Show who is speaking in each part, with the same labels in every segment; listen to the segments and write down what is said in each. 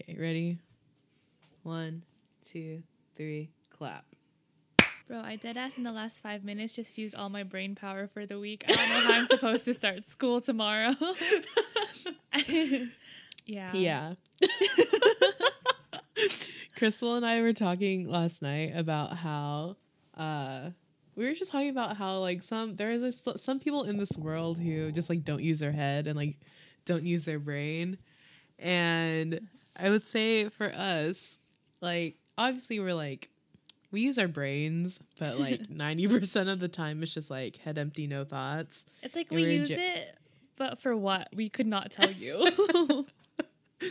Speaker 1: Okay, ready? One, two, three, clap.
Speaker 2: Bro, I dead ass in the last five minutes just used all my brain power for the week. I don't know how I'm supposed to start school tomorrow. yeah.
Speaker 1: Yeah. Crystal and I were talking last night about how uh we were just talking about how like some there's a, some people in this world who just like don't use their head and like don't use their brain. And I would say for us, like obviously we're like we use our brains, but like 90% of the time it's just like head empty, no thoughts.
Speaker 2: It's like
Speaker 1: And
Speaker 2: we use it, but for what? We could not tell you.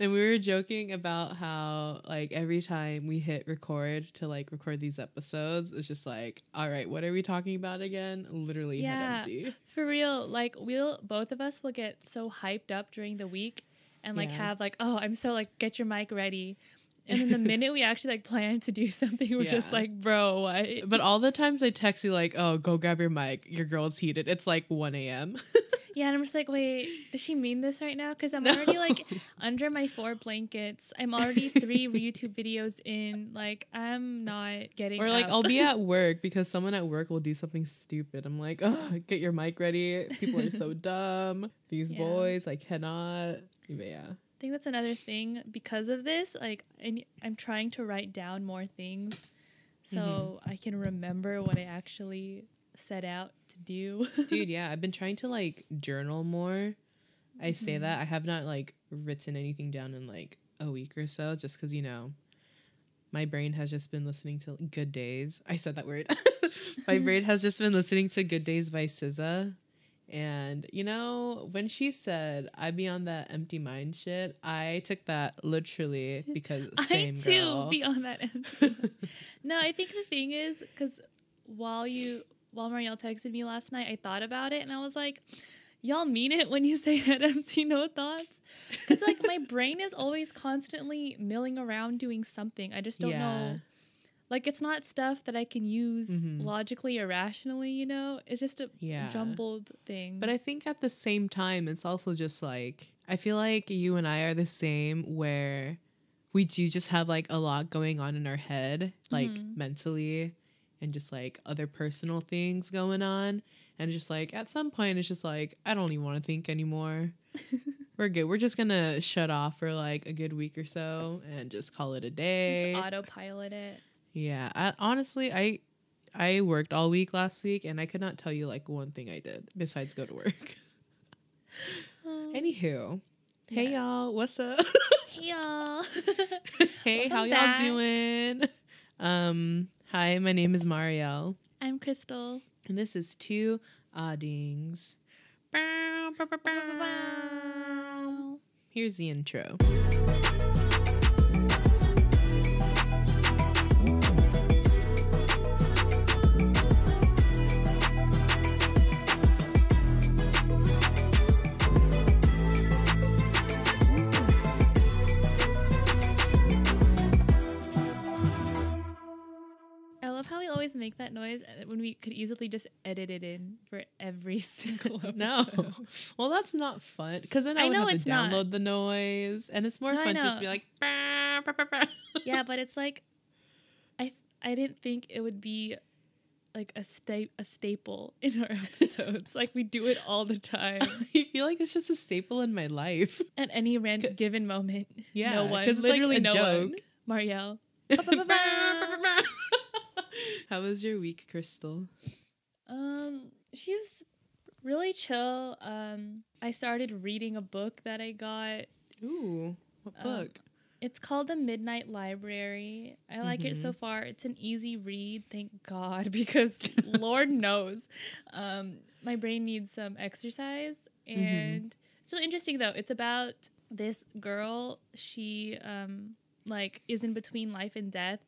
Speaker 1: And we were joking about how like every time we hit record to like record these episodes, it's just like, all right, what are we talking about again? Literally
Speaker 2: Yeah.
Speaker 1: head empty.
Speaker 2: for real, like we'll both of us will get so hyped up during the week and like
Speaker 1: Yeah.
Speaker 2: have like, oh, I'm so like get your mic ready. And then the minute we actually like plan to do something, we're just like, bro, what?
Speaker 1: But all the times I text you like, oh, go grab your mic, your girl's heated. It's like 1 a.m.
Speaker 2: Yeah, and I'm just like, wait, does she mean this right now? Because I'm
Speaker 1: No.
Speaker 2: already like under my four blankets. I'm already three YouTube videos in. Like, I'm not getting.
Speaker 1: Or like
Speaker 2: up.
Speaker 1: I'll be at work because someone at work will do something stupid. I'm like, oh, get your mic ready. People are so dumb. These
Speaker 2: Yeah.
Speaker 1: boys, I cannot. But yeah.
Speaker 2: I think that's another thing because of this. Like, I, I'm trying to write down more things so
Speaker 1: Mm-hmm.
Speaker 2: I can remember what I actually set out to do.
Speaker 1: Dude, yeah, I've been trying to like journal more. I say
Speaker 2: Mm-hmm.
Speaker 1: that I have not like written anything down in like a week or so, just because you know, my brain has just been listening to Good Days. I said that word. my brain has just been listening to Good Days by SZA. And you know, when she said I'd be on that empty mind shit, I took that literally because same
Speaker 2: I too
Speaker 1: girl.
Speaker 2: be on that empty. no, I think the thing is because while you while Marielle texted me last night, I thought about it and I was like, y'all mean it when you say head empty, no thoughts. Because like my brain is always constantly milling around doing something. I just don't
Speaker 1: Yeah.
Speaker 2: know. Like it's not stuff that I can use
Speaker 1: Mhm.
Speaker 2: logically or rationally. You know, it's just a
Speaker 1: Yeah.
Speaker 2: jumbled thing.
Speaker 1: But I think at the same time, it's also just like, I feel like you and I are the same where we do just have like a lot going on in our head, like
Speaker 2: Mhm.
Speaker 1: mentally, and just like other personal things going on. And just like at some point, it's just like, I don't even want to think anymore. We're good. We're just gonna shut off for like a good week or so and just call it a day.
Speaker 2: just autopilot it.
Speaker 1: Yeah, I, honestly, I I worked all week last week, and I could not tell you like one thing I did besides go to work. Anywho, hey
Speaker 2: Yes.
Speaker 1: y'all, what's up?
Speaker 2: Hey y'all.
Speaker 1: hey, how y'all
Speaker 2: back.
Speaker 1: doing? Um, hi, my name is Marielle,
Speaker 2: I'm Crystal.
Speaker 1: and this is two oddings. Here's the intro.
Speaker 2: Love how we always make that noise when we could easily just edit it in for every single episode.
Speaker 1: No, well, that's not fun because then I,
Speaker 2: I
Speaker 1: would
Speaker 2: know
Speaker 1: have to
Speaker 2: it's not.
Speaker 1: download the noise, and it's more
Speaker 2: No,
Speaker 1: fun to just be like. "Bow, bow, bow, bow."
Speaker 2: yeah, but it's like I I didn't think it would be like a sta- a staple in our episodes. like we do it all the time
Speaker 1: I feel like it's just a staple in my life.
Speaker 2: at any random given moment.
Speaker 1: Yeah,
Speaker 2: no one,
Speaker 1: it's like
Speaker 2: literally
Speaker 1: a
Speaker 2: no one.
Speaker 1: joke.
Speaker 2: Marielle.
Speaker 1: How was your week, Crystal?
Speaker 2: Um, she was really chill. Um, I started reading a book that I got.
Speaker 1: Ooh, what
Speaker 2: Um,
Speaker 1: book?
Speaker 2: It's called The Midnight Library. I like it
Speaker 1: Mm-hmm.
Speaker 2: so far. It's an easy read, thank God, because Lord knows, um, my brain needs some exercise.
Speaker 1: Mm-hmm.
Speaker 2: And it's really interesting though. It's about this girl. She um, like is in between life and death,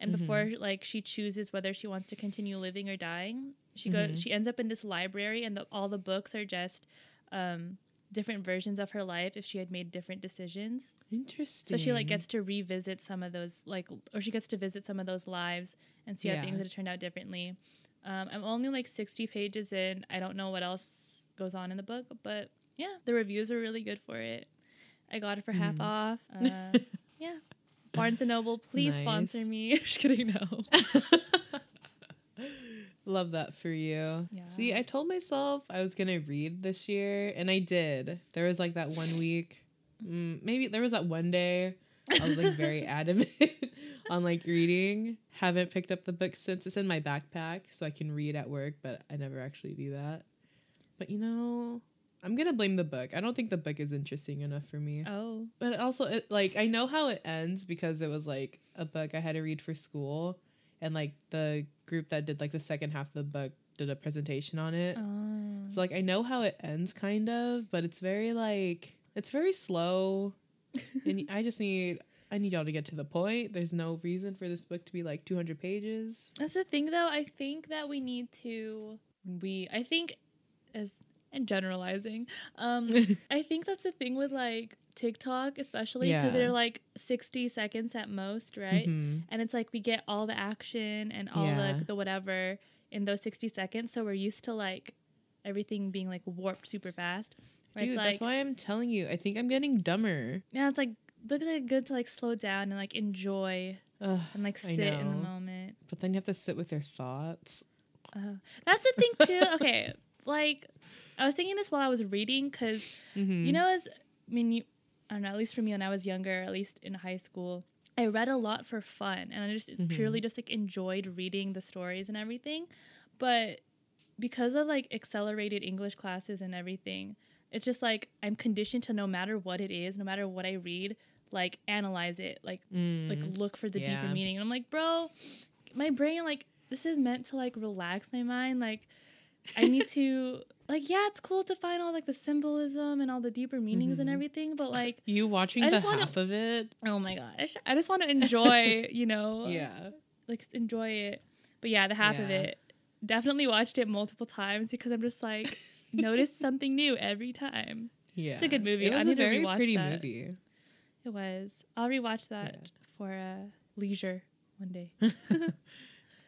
Speaker 2: and
Speaker 1: Mm-hmm.
Speaker 2: before like she chooses whether she wants to continue living or dying, she
Speaker 1: Mm-hmm.
Speaker 2: goes. She ends up in this library, and the, all the books are just. Um, different versions of her life if she had made different decisions
Speaker 1: Interesting.
Speaker 2: so she like gets to revisit some of those like or she gets to visit some of those lives and see
Speaker 1: Yeah.
Speaker 2: how things would have turned out differently um, i'm only like 60 pages in i don't know what else goes on in the book but yeah the reviews are really good for it I got it for half
Speaker 1: Mhm.
Speaker 2: off. Uh, yeah. Barnes and Noble, please sponsor
Speaker 1: Nice.
Speaker 2: me. Just kidding, no.
Speaker 1: Love that for you.
Speaker 2: Yeah.
Speaker 1: See, I told myself I was gonna read this year, and I did. There was like that one week, mm, maybe there was that one day I was like very adamant on like reading. Haven't picked up the book since. It's in my backpack, so I can read at work, but I never actually do that. But you know, I'm gonna blame the book. I don't think the book is interesting enough for me.
Speaker 2: Oh.
Speaker 1: But also, it, like, I know how it ends because it was like a book I had to read for school, and like the group that did like the second half of the book did a presentation on it.
Speaker 2: Oh.
Speaker 1: So like I know how it ends, kind of, but it's very like it's very slow, and I just need I need y'all to get to the point. There's no reason for this book to be like 200 pages.
Speaker 2: That's the thing, though. I think that we need to. We. I think, as and generalizing, um, I think that's the thing with like TikTok, especially because
Speaker 1: Yeah.
Speaker 2: they're like sixty seconds at most, right?
Speaker 1: Mhm.
Speaker 2: And it's like we get all the action and all
Speaker 1: Yeah.
Speaker 2: the the whatever in those sixty seconds, so we're used to like everything being like warped super fast.
Speaker 1: Dude,
Speaker 2: it's
Speaker 1: that's why I'm telling you. I think I'm getting dumber.
Speaker 2: yeah, it's like look at it good to like slow down and like enjoy
Speaker 1: Ugh,
Speaker 2: and like sit in the moment.
Speaker 1: but then you have to sit with your thoughts.
Speaker 2: Uh, that's the thing too. Okay, like I was thinking this while I was reading because
Speaker 1: Mhm.
Speaker 2: you know, as I mean, you, I don't know. At least for me, when I was younger, at least in high school, I read a lot for fun, and I just
Speaker 1: Mhm.
Speaker 2: purely just like enjoyed reading the stories and everything. But because of like accelerated English classes and everything, it's just like I'm conditioned to no matter what it is, no matter what I read, like analyze it, like
Speaker 1: Mm.
Speaker 2: like look for the
Speaker 1: Yeah.
Speaker 2: deeper meaning. And I'm like, bro, my brain like this is meant to like relax my mind. Like I need to like yeah, it's cool to find all like the symbolism and all the deeper meanings and
Speaker 1: Mhm.
Speaker 2: everything, but like
Speaker 1: you watching
Speaker 2: I
Speaker 1: the
Speaker 2: just wanna-
Speaker 1: half of it.
Speaker 2: oh my gosh, I just want to enjoy, you know,
Speaker 1: Yeah.
Speaker 2: like enjoy it. But yeah, the half of it definitely watched it multiple times because I'm just like notice something new every time.
Speaker 1: Yeah.
Speaker 2: It's a good movie.
Speaker 1: It
Speaker 2: I
Speaker 1: was
Speaker 2: need
Speaker 1: a
Speaker 2: to
Speaker 1: very
Speaker 2: rewatch
Speaker 1: pretty
Speaker 2: that.
Speaker 1: movie.
Speaker 2: It was. I'll rewatch that
Speaker 1: Yeah.
Speaker 2: for uh, leisure one day.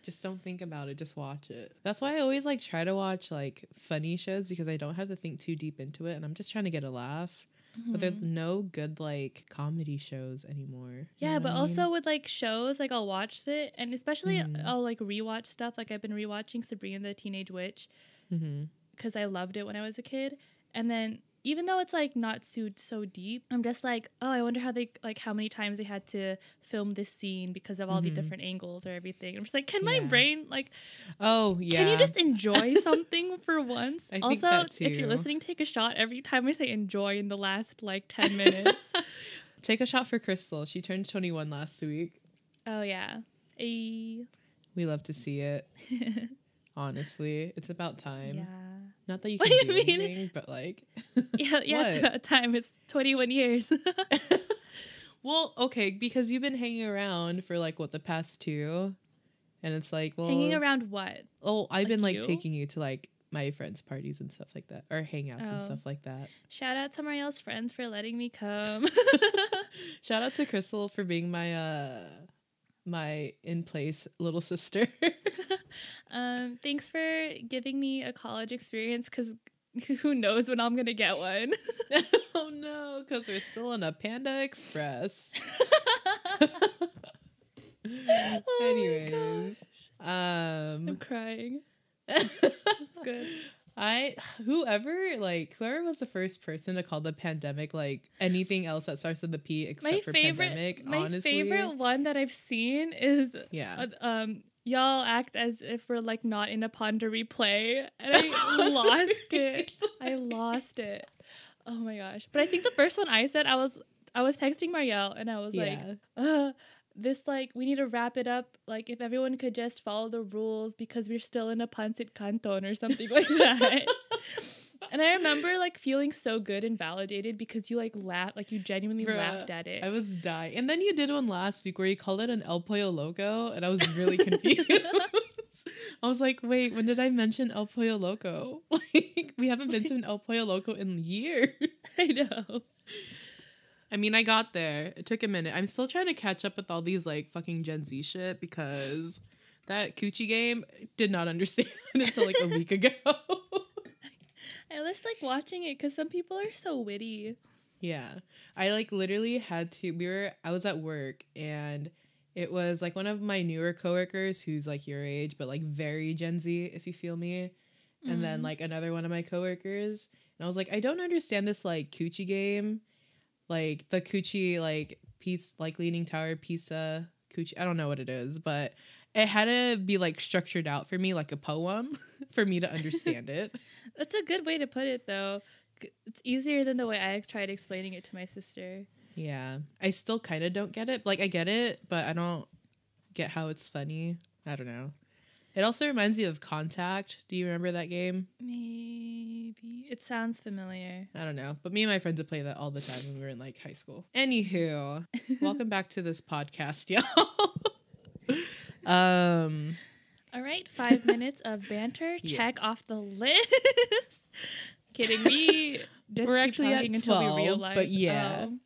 Speaker 1: Just don't think about it just watch it that's why i always like try to watch like funny shows because i don't have to think too deep into it and i'm just trying to get a laugh but there's
Speaker 2: Mhm.
Speaker 1: no good like comedy shows anymore
Speaker 2: Yeah, but
Speaker 1: I mean?
Speaker 2: also with like shows, like I'll watch it, and especially
Speaker 1: Mhm.
Speaker 2: I'll like rewatch stuff. Like I've been rewatching Sabrina the Teenage Witch because I loved it when I was a kid, and then even though it's like not so so deep, I'm just like, oh, I wonder how they like how many times they had to film this scene because of all the
Speaker 1: Mhm.
Speaker 2: different angles or everything. I'm just like, can my
Speaker 1: Yeah.
Speaker 2: brain like,
Speaker 1: oh yeah
Speaker 2: can you just enjoy something for once?
Speaker 1: I think
Speaker 2: also, if you're listening, take a shot every time I say enjoy in the last like ten minutes.
Speaker 1: take a shot for crystal she turned 21 last week
Speaker 2: oh yeah. A
Speaker 1: we love to see it honestly it's about time
Speaker 2: yeah.
Speaker 1: Not that you
Speaker 2: What
Speaker 1: can
Speaker 2: do
Speaker 1: do,
Speaker 2: you mean?
Speaker 1: anything but like
Speaker 2: Yeah, yeah, it's about time. It's 21 years.
Speaker 1: well okay because you've been hanging around for like what the past two and it's like well
Speaker 2: Hanging around what?
Speaker 1: Oh, I've
Speaker 2: Like
Speaker 1: been like
Speaker 2: you?
Speaker 1: taking you to like my friends' parties and stuff like that, or hangouts and
Speaker 2: Oh.
Speaker 1: stuff like that.
Speaker 2: Shout out to Marielle's friends for letting me come.
Speaker 1: Shout out to Crystal for being my uh my in place little sister.
Speaker 2: um, thanks for giving me a college experience because who knows when I'm going to get one.
Speaker 1: oh no, because we're still on a Panda Express.
Speaker 2: Oh
Speaker 1: Anyways,
Speaker 2: I'm
Speaker 1: um,
Speaker 2: crying. That's good.
Speaker 1: I whoever like whoever was the first person to call the pandemic like anything else that starts with a P except
Speaker 2: My
Speaker 1: for
Speaker 2: favorite,
Speaker 1: pandemic.
Speaker 2: my
Speaker 1: honestly,
Speaker 2: favorite one that I've seen is
Speaker 1: yeah.
Speaker 2: uh, um y'all act as if we're like not in a pond to replay and i lost it i lost it oh my gosh but i think the first one i said i was i was texting marielle and i was like uh this like we need to wrap it up like if everyone could just follow the rules because we're still in a pancit canton or something like that and i remember like feeling so good and validated because you like laughed like you genuinely
Speaker 1: Bruh,
Speaker 2: laughed at it
Speaker 1: I was dying. And then you did one last week where you called it an El Pollo Loco, and I was really confused. I was like, wait, when did I mention El Pollo Loco? Like, we haven't been to an El Pollo Loco in years.
Speaker 2: i know
Speaker 1: I mean, I got there. It took a minute. I'm still trying to catch up with all these like fucking Gen Z shit because that coochie game did not understand until like a week ago.
Speaker 2: I just like watching it because some people are so witty.
Speaker 1: Yeah. I like literally had to we were I was at work and it was like one of my newer coworkers who's like your age but like very Gen Z if you feel me. And then
Speaker 2: Mhm.
Speaker 1: like another one of my coworkers and I was like I don't understand this like coochie game. Like the coochie like piece like leaning tower pizza coochie I don't know what it is, but it had to be like structured out for me like a poem for me to understand it.
Speaker 2: That's a good way to put it, though. It's easier than the way I tried explaining it to my sister.
Speaker 1: Yeah. I still kind of don't get it. Like, I get it, but I don't get how it's funny. I don't know. It also reminds me of Contact. Do you remember that game?
Speaker 2: Maybe it sounds familiar.
Speaker 1: I don't know. But me and my friends would play that all the time when we were in like high school. Anywho, welcome back to this podcast, y'all. um,
Speaker 2: All right, five minutes of banter.
Speaker 1: Yeah.
Speaker 2: Check off the list. Kidding me. Just
Speaker 1: We're actually at
Speaker 2: talking until
Speaker 1: 12,
Speaker 2: we realize.
Speaker 1: but yeah.
Speaker 2: oh,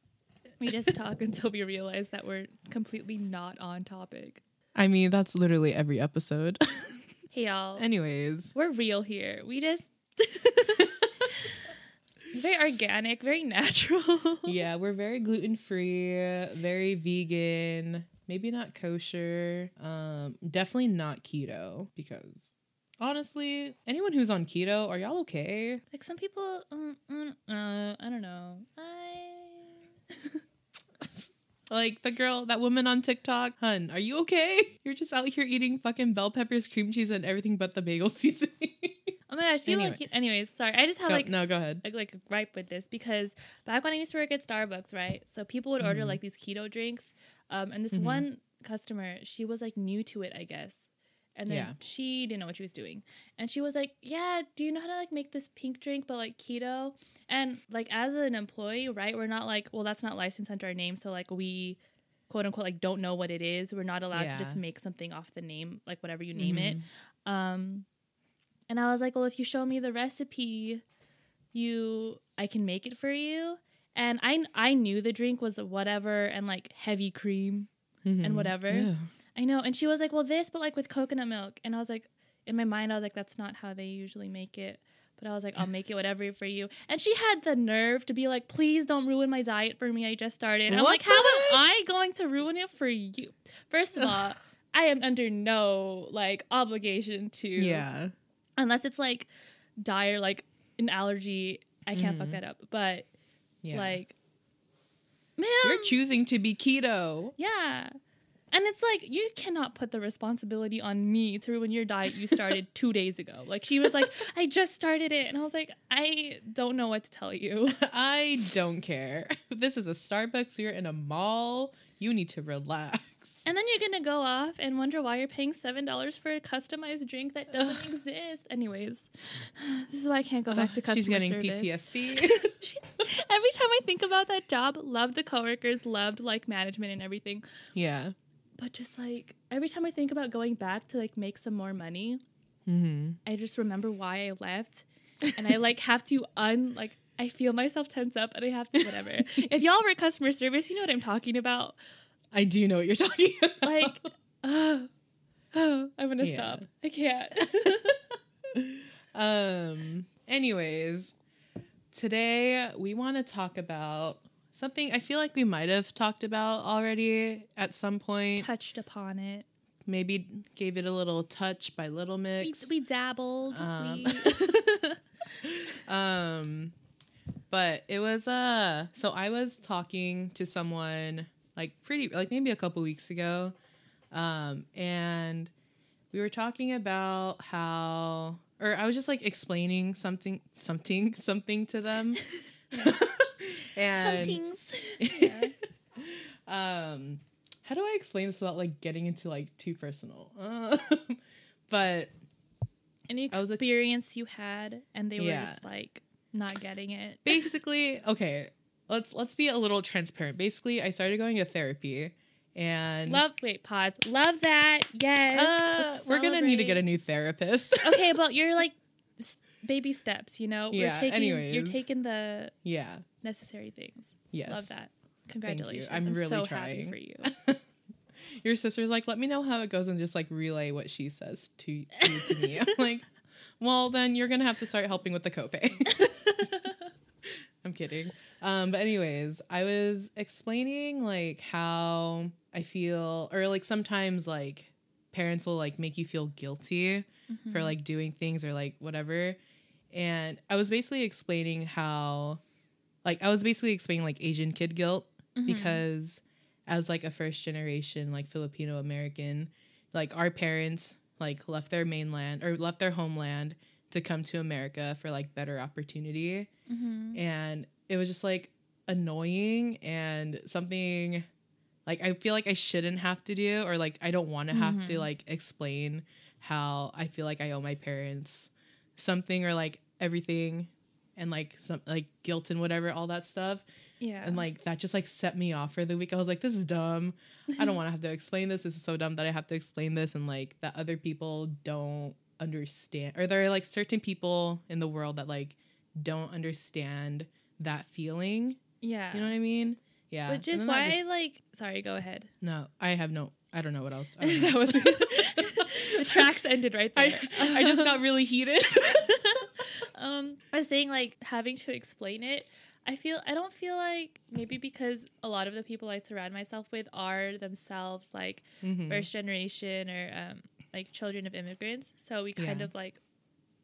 Speaker 2: we just talk until we realize that we're completely not on topic.
Speaker 1: I mean, that's literally every episode.
Speaker 2: Hey y'all,
Speaker 1: Anyways,
Speaker 2: we're real here. We just very organic, very natural.
Speaker 1: yeah, we're very gluten free, very vegan, maybe not kosher, um, definitely not keto because honestly, anyone who's on keto, are y'all okay?
Speaker 2: Like some people, um, um, uh, I don't know. I
Speaker 1: Like the girl, that woman on TikTok, hun, are you okay? You're just out here eating fucking bell peppers, cream cheese, and everything but the bagel seasoning.
Speaker 2: oh my gosh. People
Speaker 1: Anyway.
Speaker 2: like, anyways, sorry. I just have
Speaker 1: Go-
Speaker 2: like
Speaker 1: no, go ahead.
Speaker 2: like like gripe with this because back when I used to work at Starbucks, right? So people would order
Speaker 1: Mhm.
Speaker 2: like these keto drinks, um, and this
Speaker 1: Mhm.
Speaker 2: one customer, she was like new to it, I guess, and then
Speaker 1: Yeah.
Speaker 2: she didn't know what she was doing, and she was like, "Yeah, do you know how to like make this pink drink but like keto?" And like as an employee, right? We're not like, well, that's not licensed under our name, so like we quote unquote like don't know what it is. We're not allowed to just make something off the name, like whatever you name it.
Speaker 1: Mhm.
Speaker 2: Um, and I was like, well, if you show me the recipe, you I can make it for you. And I I knew the drink was whatever and like heavy cream.
Speaker 1: Mhm.
Speaker 2: whatever.
Speaker 1: Yeah.
Speaker 2: I know. And she was like, well, this, but like with coconut milk. And I was like, in my mind, I was like, that's not how they usually make it. But I was like, I'll make it whatever for you. And she had the nerve to be like, please don't ruin my diet for me. I just started. And I'm like, how am? I going to ruin it for you? First of all, I am under no like obligation to
Speaker 1: Yeah.
Speaker 2: unless it's like dire like an allergy i can't
Speaker 1: Mhm.
Speaker 2: fuck that up but
Speaker 1: Yeah.
Speaker 2: like man
Speaker 1: You're choosing to be keto.
Speaker 2: yeah and it's like you cannot put the responsibility on me to ruin your diet you started two days ago like she was like i just started it and i was like i don't know what to tell you
Speaker 1: I don't care. This is a Starbucks. You're in a mall. You need to relax.
Speaker 2: and then you're gonna go off and wonder why you're paying seven dollars for a customized drink that doesn't exist anyways this is why i can't go back to customer
Speaker 1: She's getting
Speaker 2: service.
Speaker 1: PTSD.
Speaker 2: She- Every time I think about that job, loved the coworkers, loved like management and everything.
Speaker 1: yeah.
Speaker 2: But just like every time I think about going back to like make some more money,
Speaker 1: Mm-hmm.
Speaker 2: I just remember why I left. And I like have to un like I feel myself tense up and I have to whatever. if y'all were customer service, you know what I'm talking about.
Speaker 1: I do know what you're talking about.
Speaker 2: Like, oh, oh I'm gonna
Speaker 1: Yeah.
Speaker 2: stop. I can't.
Speaker 1: um. Anyways, today we want to talk about something I feel like we might have talked about already at some point.
Speaker 2: Touched upon it.
Speaker 1: Maybe gave it a little touch by Little
Speaker 2: We,
Speaker 1: Mix.
Speaker 2: we dabbled.
Speaker 1: Um,
Speaker 2: we
Speaker 1: um but it was uh so i was talking to someone like pretty like maybe a couple weeks ago um and we were talking about how or i was just like explaining something something something to them and
Speaker 2: Somethings. Yeah.
Speaker 1: um how do i explain this without like getting into like too personal uh, but
Speaker 2: Any
Speaker 1: was ex-
Speaker 2: experience you had, and they were
Speaker 1: Yeah.
Speaker 2: just like not getting it.
Speaker 1: basically okay let's let's be a little transparent basically i started going to therapy and
Speaker 2: Love. Wait. Pause. Love that. Yes.
Speaker 1: uh, we're gonna need to get a new therapist
Speaker 2: okay, but you're like baby steps. You know.
Speaker 1: Yeah,
Speaker 2: We're taking, You're taking the
Speaker 1: yeah
Speaker 2: necessary things.
Speaker 1: yes
Speaker 2: Love that. Congratulations.
Speaker 1: I'm really
Speaker 2: so
Speaker 1: trying.
Speaker 2: happy for you.
Speaker 1: your sister's like let me know how it goes and just like relay what she says to you to me i'm like well then you're gonna have to start helping with the copay i'm kidding. Um, but anyways, I was explaining like how I feel, or like sometimes like parents will like make you feel guilty
Speaker 2: Mm-hmm.
Speaker 1: for like doing things or like whatever. And I was basically explaining how, like, I was basically explaining like Asian kid guilt
Speaker 2: Mm-hmm.
Speaker 1: because as like a first generation like Filipino American, like our parents like left their mainland or left their homeland to come to America for like better opportunity.
Speaker 2: Mm-hmm.
Speaker 1: And it was just like annoying and something like I feel like I shouldn't have to do or like I don't want to have to like explain how I feel like I owe my parents something or like everything and like some like guilt and whatever all that stuff
Speaker 2: Yeah.
Speaker 1: and like that just like set me off for the week. I was like, this is dumb. I don't want to have to explain this. This is so dumb that I have to explain this and like that other people don't understand or there are like certain people in the world that like don't understand that feeling.
Speaker 2: yeah.
Speaker 1: You know what I mean? Yeah.
Speaker 2: Which is why
Speaker 1: just-
Speaker 2: like. Sorry, go ahead.
Speaker 1: no, I have no. I don't know what else. I, don't know.
Speaker 2: that was the tracks ended right there.
Speaker 1: I, I just got really heated.
Speaker 2: um, I was saying like having to explain it. I feel I don't feel like maybe because a lot of the people I surround myself with are themselves like
Speaker 1: Mhm.
Speaker 2: first generation or um, like children of immigrants. So we kind
Speaker 1: Yeah.
Speaker 2: of like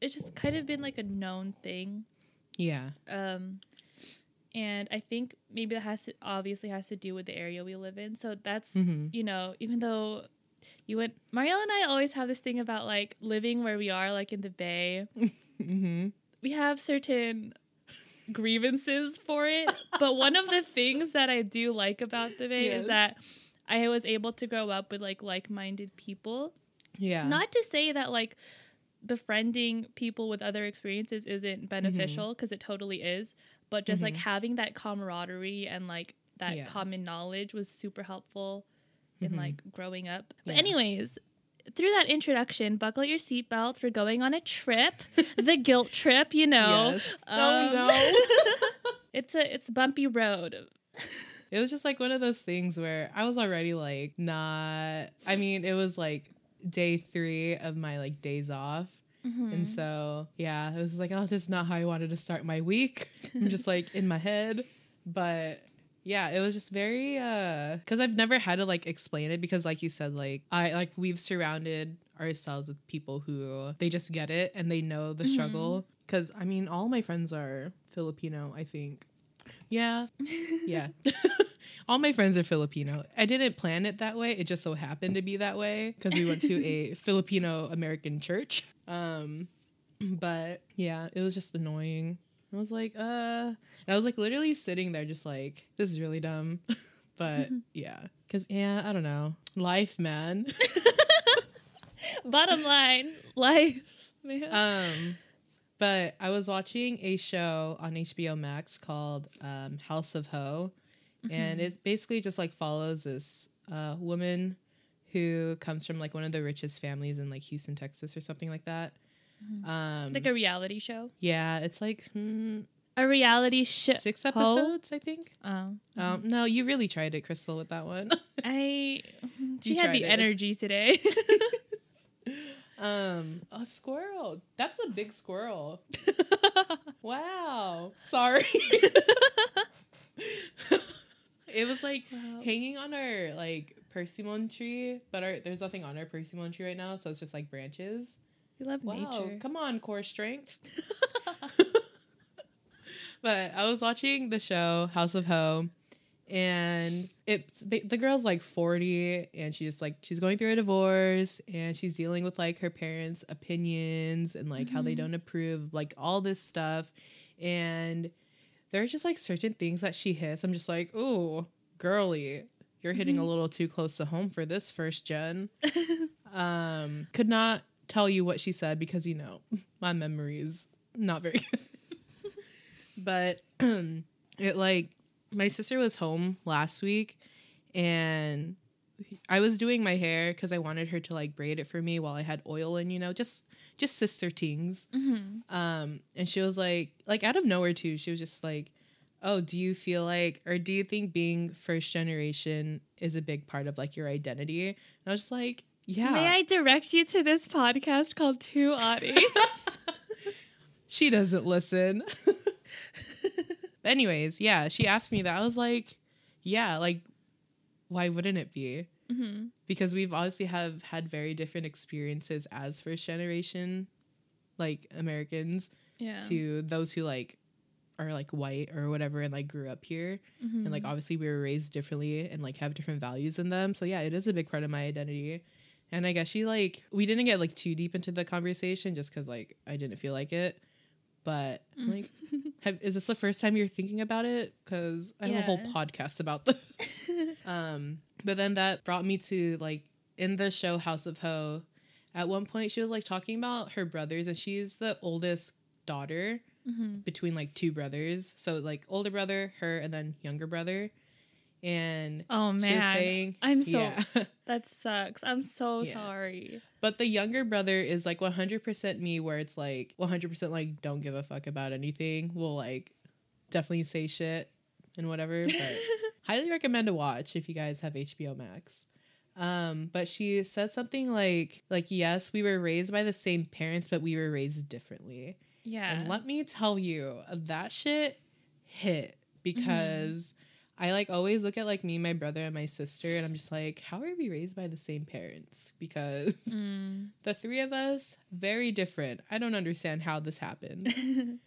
Speaker 2: it's just kind of been like a known thing.
Speaker 1: Yeah.
Speaker 2: Um, and I think maybe that has to obviously has to do with the area we live in. So that's
Speaker 1: hmm
Speaker 2: you know even though you went Marielle and I always have this thing about like living where we are like in the Bay.
Speaker 1: hmm
Speaker 2: we have certain grievances for it. but one of the things that I do like about the Bay
Speaker 1: Yes.
Speaker 2: is that I was able to grow up with like like-minded people.
Speaker 1: Yeah.
Speaker 2: Not to say that like befriending people with other experiences isn't beneficial because it totally is, but just like
Speaker 1: Mhm.
Speaker 2: having that camaraderie and like that
Speaker 1: Yeah.
Speaker 2: common knowledge was super helpful in
Speaker 1: Mhm.
Speaker 2: like growing up. But
Speaker 1: Yeah.
Speaker 2: anyways, through that introduction, buckle your seatbelts. We're going on a trip, the guilt trip, you know.
Speaker 1: Yes.
Speaker 2: Um,
Speaker 1: oh no.
Speaker 2: it's a it's a bumpy road.
Speaker 1: It was just like one of those things where I was already like not I mean, it was like day 3 of my like days off.
Speaker 2: Mm-hmm.
Speaker 1: And so, yeah, it was like, oh, this is not how I wanted to start my week. I'm just like in my head, but yeah, it was just very uh cuz I've never had to like explain it because like you said like I like we've surrounded ourselves with people who they just get it and they know the
Speaker 2: Mhm.
Speaker 1: struggle cuz I mean, all my friends are Filipino, I think. Yeah. Yeah. All my friends are Filipino. I didn't plan it that way. It just so happened to be that way because we went to a Filipino American church. Um, but yeah, it was just annoying. I was like, uh, and I was like literally sitting there, just like, this is really dumb. but yeah, because yeah, I don't know, life, man.
Speaker 2: Bottom line, life. Man.
Speaker 1: um, but I was watching a show on HBO Max called um, House of Ho, and it basically just like follows this uh, woman who comes from like one of the richest families in like Houston, Texas, or something like that. Um,
Speaker 2: like a reality show.
Speaker 1: yeah, it's like hmm,
Speaker 2: A reality show.
Speaker 1: six episodes, I think.
Speaker 2: Oh.
Speaker 1: Um, no, you really tried it, Crystal, with that one.
Speaker 2: I she
Speaker 1: You
Speaker 2: had the
Speaker 1: it.
Speaker 2: Energy today.
Speaker 1: um, a squirrel. That's a big squirrel. Wow. Sorry. it was like
Speaker 2: Wow.
Speaker 1: hanging on our like persimmon tree, but our, there's nothing on our persimmon tree right now, so it's just like branches.
Speaker 2: We love
Speaker 1: Wow,
Speaker 2: nature.
Speaker 1: come on, core strength. but I was watching the show House of Ho, and it's the girl's like 40, and she's like she's going through a divorce, and she's dealing with like her parents' opinions and like how they
Speaker 2: Mhm.
Speaker 1: don't approve, like all this stuff, and there are just like certain things that she hits. I'm just like, ooh, girly. You're hitting a
Speaker 2: Mhm.
Speaker 1: little too close to home for this first gen um could not tell you what she said because you know my memory is not very good. But it like my sister was home last week and i was doing my hair because i wanted her to like braid it for me while i had oil and you know just just sister tings
Speaker 2: Mhm.
Speaker 1: um and she was like like out of nowhere too she was just like oh do you feel like or do you think being first generation is a big part of like your identity? And i was just like yeah
Speaker 2: May I direct you to this podcast called Two Audie?
Speaker 1: she doesn't listen But anyways, yeah, she asked me that. I was like, yeah, like, why wouldn't it be?
Speaker 2: hmm
Speaker 1: Because we've obviously have had very different experiences as first generation, like Americans,
Speaker 2: Yeah.
Speaker 1: to those who like are like white or whatever and like grew up here.
Speaker 2: Mhm.
Speaker 1: And like obviously we were raised differently and like have different values in them. So yeah, it is a big part of my identity. And I guess she like we didn't get like too deep into the conversation just because like I didn't feel like it. But
Speaker 2: Mm.
Speaker 1: like, have, is this the first time you're thinking about it? Because I have a whole podcast about this. um, but then that brought me to like in the show House of Ho. At one point, she was like talking about her brothers, and she's the oldest daughter
Speaker 2: Mhm.
Speaker 1: between like two brothers. So like older brother, her, and then younger brother. And
Speaker 2: Oh man,
Speaker 1: saying,
Speaker 2: I'm so
Speaker 1: yeah.
Speaker 2: that sucks. I'm so
Speaker 1: Yeah.
Speaker 2: sorry.
Speaker 1: but the younger brother is like 100% me, where it's like 100% like don't give a fuck about anything. Will like definitely say shit and whatever. But highly recommend to watch if you guys have HBO Max. Um, but she said something like like yes, we were raised by the same parents, but we were raised differently.
Speaker 2: Yeah.
Speaker 1: And let me tell you, that shit hit because I like always look at like me, my brother, and my sister, and I'm just like, how are we raised by the same parents? Because
Speaker 2: Mm.
Speaker 1: the three of us, very different. I don't understand how this happened.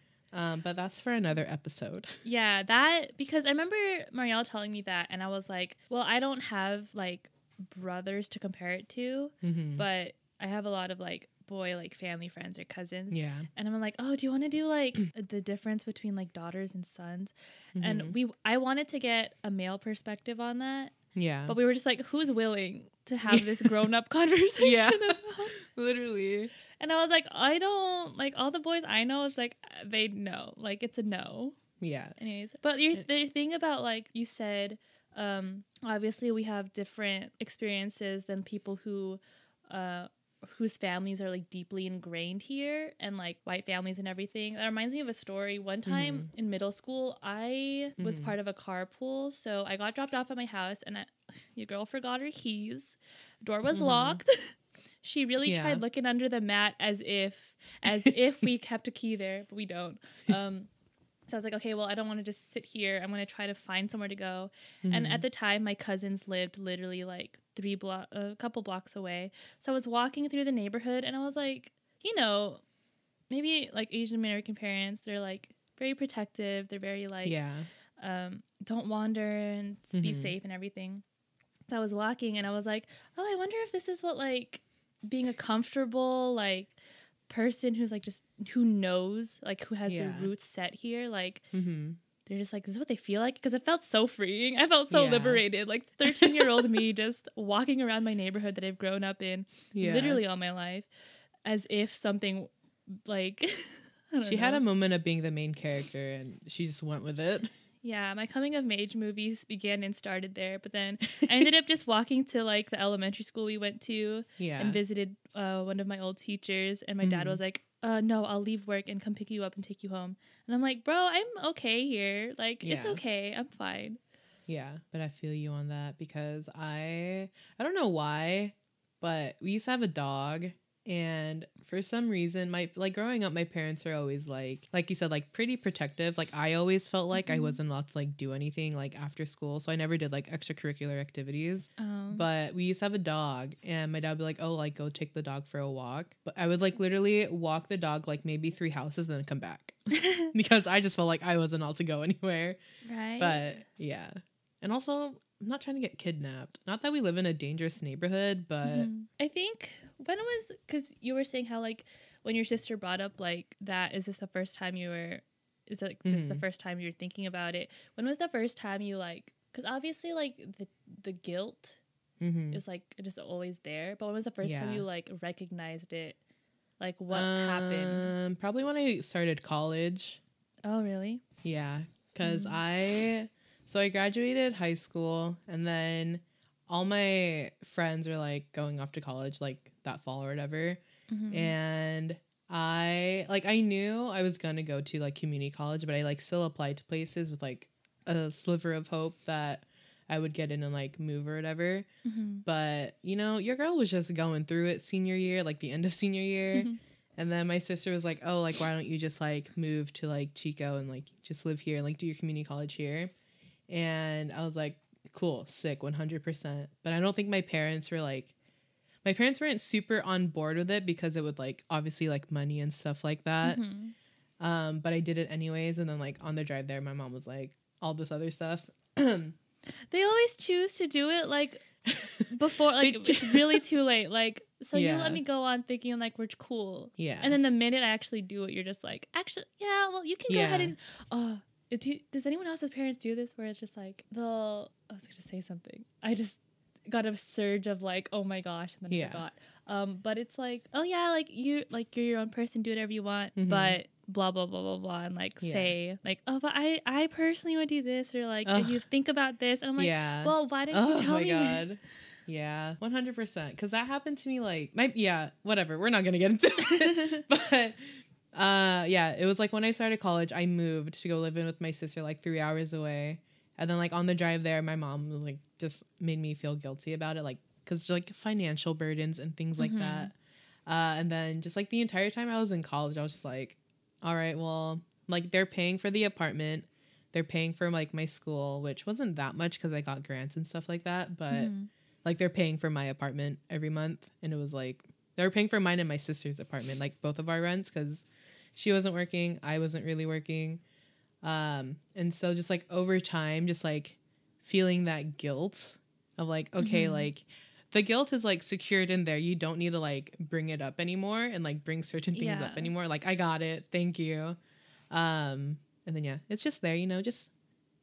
Speaker 1: um, but that's for another episode.
Speaker 2: yeah, that because I remember Marielle telling me that, and I was like, well, I don't have like brothers to compare it to,
Speaker 1: Mm-hmm.
Speaker 2: but I have a lot of like boy like family friends or cousins.
Speaker 1: Yeah.
Speaker 2: And I'm like, oh, do you want to do like the difference between like daughters and sons?
Speaker 1: Mhm.
Speaker 2: And we, I wanted to get a male perspective on that,
Speaker 1: yeah.
Speaker 2: but we were just like, who's willing to have this grown up conversation?
Speaker 1: Yeah.
Speaker 2: about?
Speaker 1: Literally.
Speaker 2: And I was like, I don't like all the boys I know. It's like they know, like it's a no.
Speaker 1: Yeah.
Speaker 2: Anyways, but your the thing about like you said, um, obviously we have different experiences than people who, uh, whose families are like deeply ingrained here and like white families and everything. That reminds me of a story. One time in middle school, I was
Speaker 1: Mhm.
Speaker 2: part of a carpool, so I got dropped off at my house, and I, your girl forgot her keys. Door was
Speaker 1: Mhm.
Speaker 2: locked. She really
Speaker 1: Yeah.
Speaker 2: tried looking under the mat as if as if we kept a key there, but we don't. Um, so I was like, okay, well, I don't want to just sit here. I'm gonna try to find somewhere to go. And at the time, my cousins lived literally like three block, a couple blocks away. So I was walking through the neighborhood, and I was like, you know, maybe like Asian American parents, they're like very protective. They're very like,
Speaker 1: yeah.
Speaker 2: um, don't wander and s- be safe and everything. So I was walking and I was like, oh, I wonder if this is what like being a comfortable like person who's like just who knows like who has
Speaker 1: Yeah.
Speaker 2: their roots set here like
Speaker 1: Mm-hmm.
Speaker 2: They're just like this is what they feel like because it felt so freeing i felt so
Speaker 1: Yeah.
Speaker 2: liberated like 13 year old me just walking around my neighborhood that i've grown up in
Speaker 1: Yeah.
Speaker 2: literally all my life as if something like I don't
Speaker 1: She had a moment of being the main character and she just went with it.
Speaker 2: Yeah, my coming of age movies began and started there, but then I ended up just walking to like the elementary school we went to
Speaker 1: Yeah.
Speaker 2: and visited uh, one of my old teachers, and my dad
Speaker 1: Mhm.
Speaker 2: was like, uh, "No, I'll leave work and come pick you up and take you home." And I'm like, "Bro, I'm okay here. Like, it's okay. I'm fine."
Speaker 1: Yeah, but I feel you on that because I I don't know why, but we used to have a dog and for some reason my like growing up my parents are always like like you said like pretty protective. Like I always felt like I
Speaker 2: Mhm.
Speaker 1: wasn't allowed to like do anything like after school, so I never did like extracurricular activities.
Speaker 2: Um,
Speaker 1: But we used to have a dog, and my dad would be like, "Oh, like go take the dog for a walk." But I would like literally walk the dog like maybe three houses, then come back because I just felt like I wasn't allowed to go anywhere.
Speaker 2: right?
Speaker 1: But yeah, and also I'm not trying to get kidnapped. Not that we live in a dangerous neighborhood, but
Speaker 2: Mhm. I think when was because you were saying how like when your sister brought up like that is this the first time you were is it like this the
Speaker 1: Mhm.
Speaker 2: first time you're thinking about it when was the first time you like because obviously like the the guilt
Speaker 1: Mhm.
Speaker 2: is like is always there but when was the first time you like recognized it like what happened
Speaker 1: Um, Probably when I started college.
Speaker 2: oh really
Speaker 1: Yeah, because
Speaker 2: Mm.
Speaker 1: I so I graduated high school, and then all my friends were like going off to college like that fall or whatever,
Speaker 2: Mhm.
Speaker 1: and I like I knew I was gonna go to like community college, but I like still applied to places with like a sliver of hope that I would get in and like move or whatever.
Speaker 2: Mhm.
Speaker 1: But you know, your girl was just going through it senior year, like the end of senior year.
Speaker 2: Mhm.
Speaker 1: And then my sister was like, "Oh, like why don't you just like move to like Chico and like just live here and like do your community college here?" And I was like, "Cool, sick, 100%." But I don't think my parents were like my parents weren't super on board with it because it would like obviously like money and stuff like that.
Speaker 2: Mhm.
Speaker 1: Um, but I did it anyways and then like on the drive there my mom was like all this other stuff.
Speaker 2: They always choose to do it like before, like it's really too late. Like, so you let me go on thinking like we're cool,
Speaker 1: yeah.
Speaker 2: and then the minute I actually do it, you're just like, actually, yeah, well, you can go ahead and. Oh, do does anyone else's parents do this? Where it's just like they'll. I was gonna say something. I just got a surge of like, oh my gosh, and then
Speaker 1: Yeah.
Speaker 2: I forgot. Um, but it's like, oh yeah, like you, like you're your own person, do whatever you want,
Speaker 1: Mhm.
Speaker 2: but blah blah blah blah blah, and like
Speaker 1: Yeah.
Speaker 2: say like, oh, but I, I personally would do this, or like, if you think about this, and I'm like,
Speaker 1: yeah.
Speaker 2: well, why didn't you
Speaker 1: oh
Speaker 2: tell
Speaker 1: my
Speaker 2: me?
Speaker 1: god. Yeah, 100%. Because that happened to me like, my, yeah, whatever. We're not going to get into it. but uh, yeah, it was like when I started college, I moved to go live in with my sister like three hours away. And then like on the drive there, my mom was like, just made me feel guilty about it. Like, because like financial burdens and things like
Speaker 2: Mhm.
Speaker 1: that. Uh, and then just like the entire time I was in college, I was just like, all right, well, like they're paying for the apartment. They're paying for like my school, which wasn't that much because I got grants and stuff like that. But
Speaker 2: Mhm.
Speaker 1: like they're paying for my apartment every month, and it was like they were paying for mine and my sister's apartment, like both of our rents, because she wasn't working, I wasn't really working, um, and so just like over time, just like feeling that guilt of like, okay,
Speaker 2: Mhm.
Speaker 1: like the guilt is like secured in there. You don't need to like bring it up anymore and like bring certain things up anymore. Like I got it, thank you. Um, and then yeah, it's just there, you know, just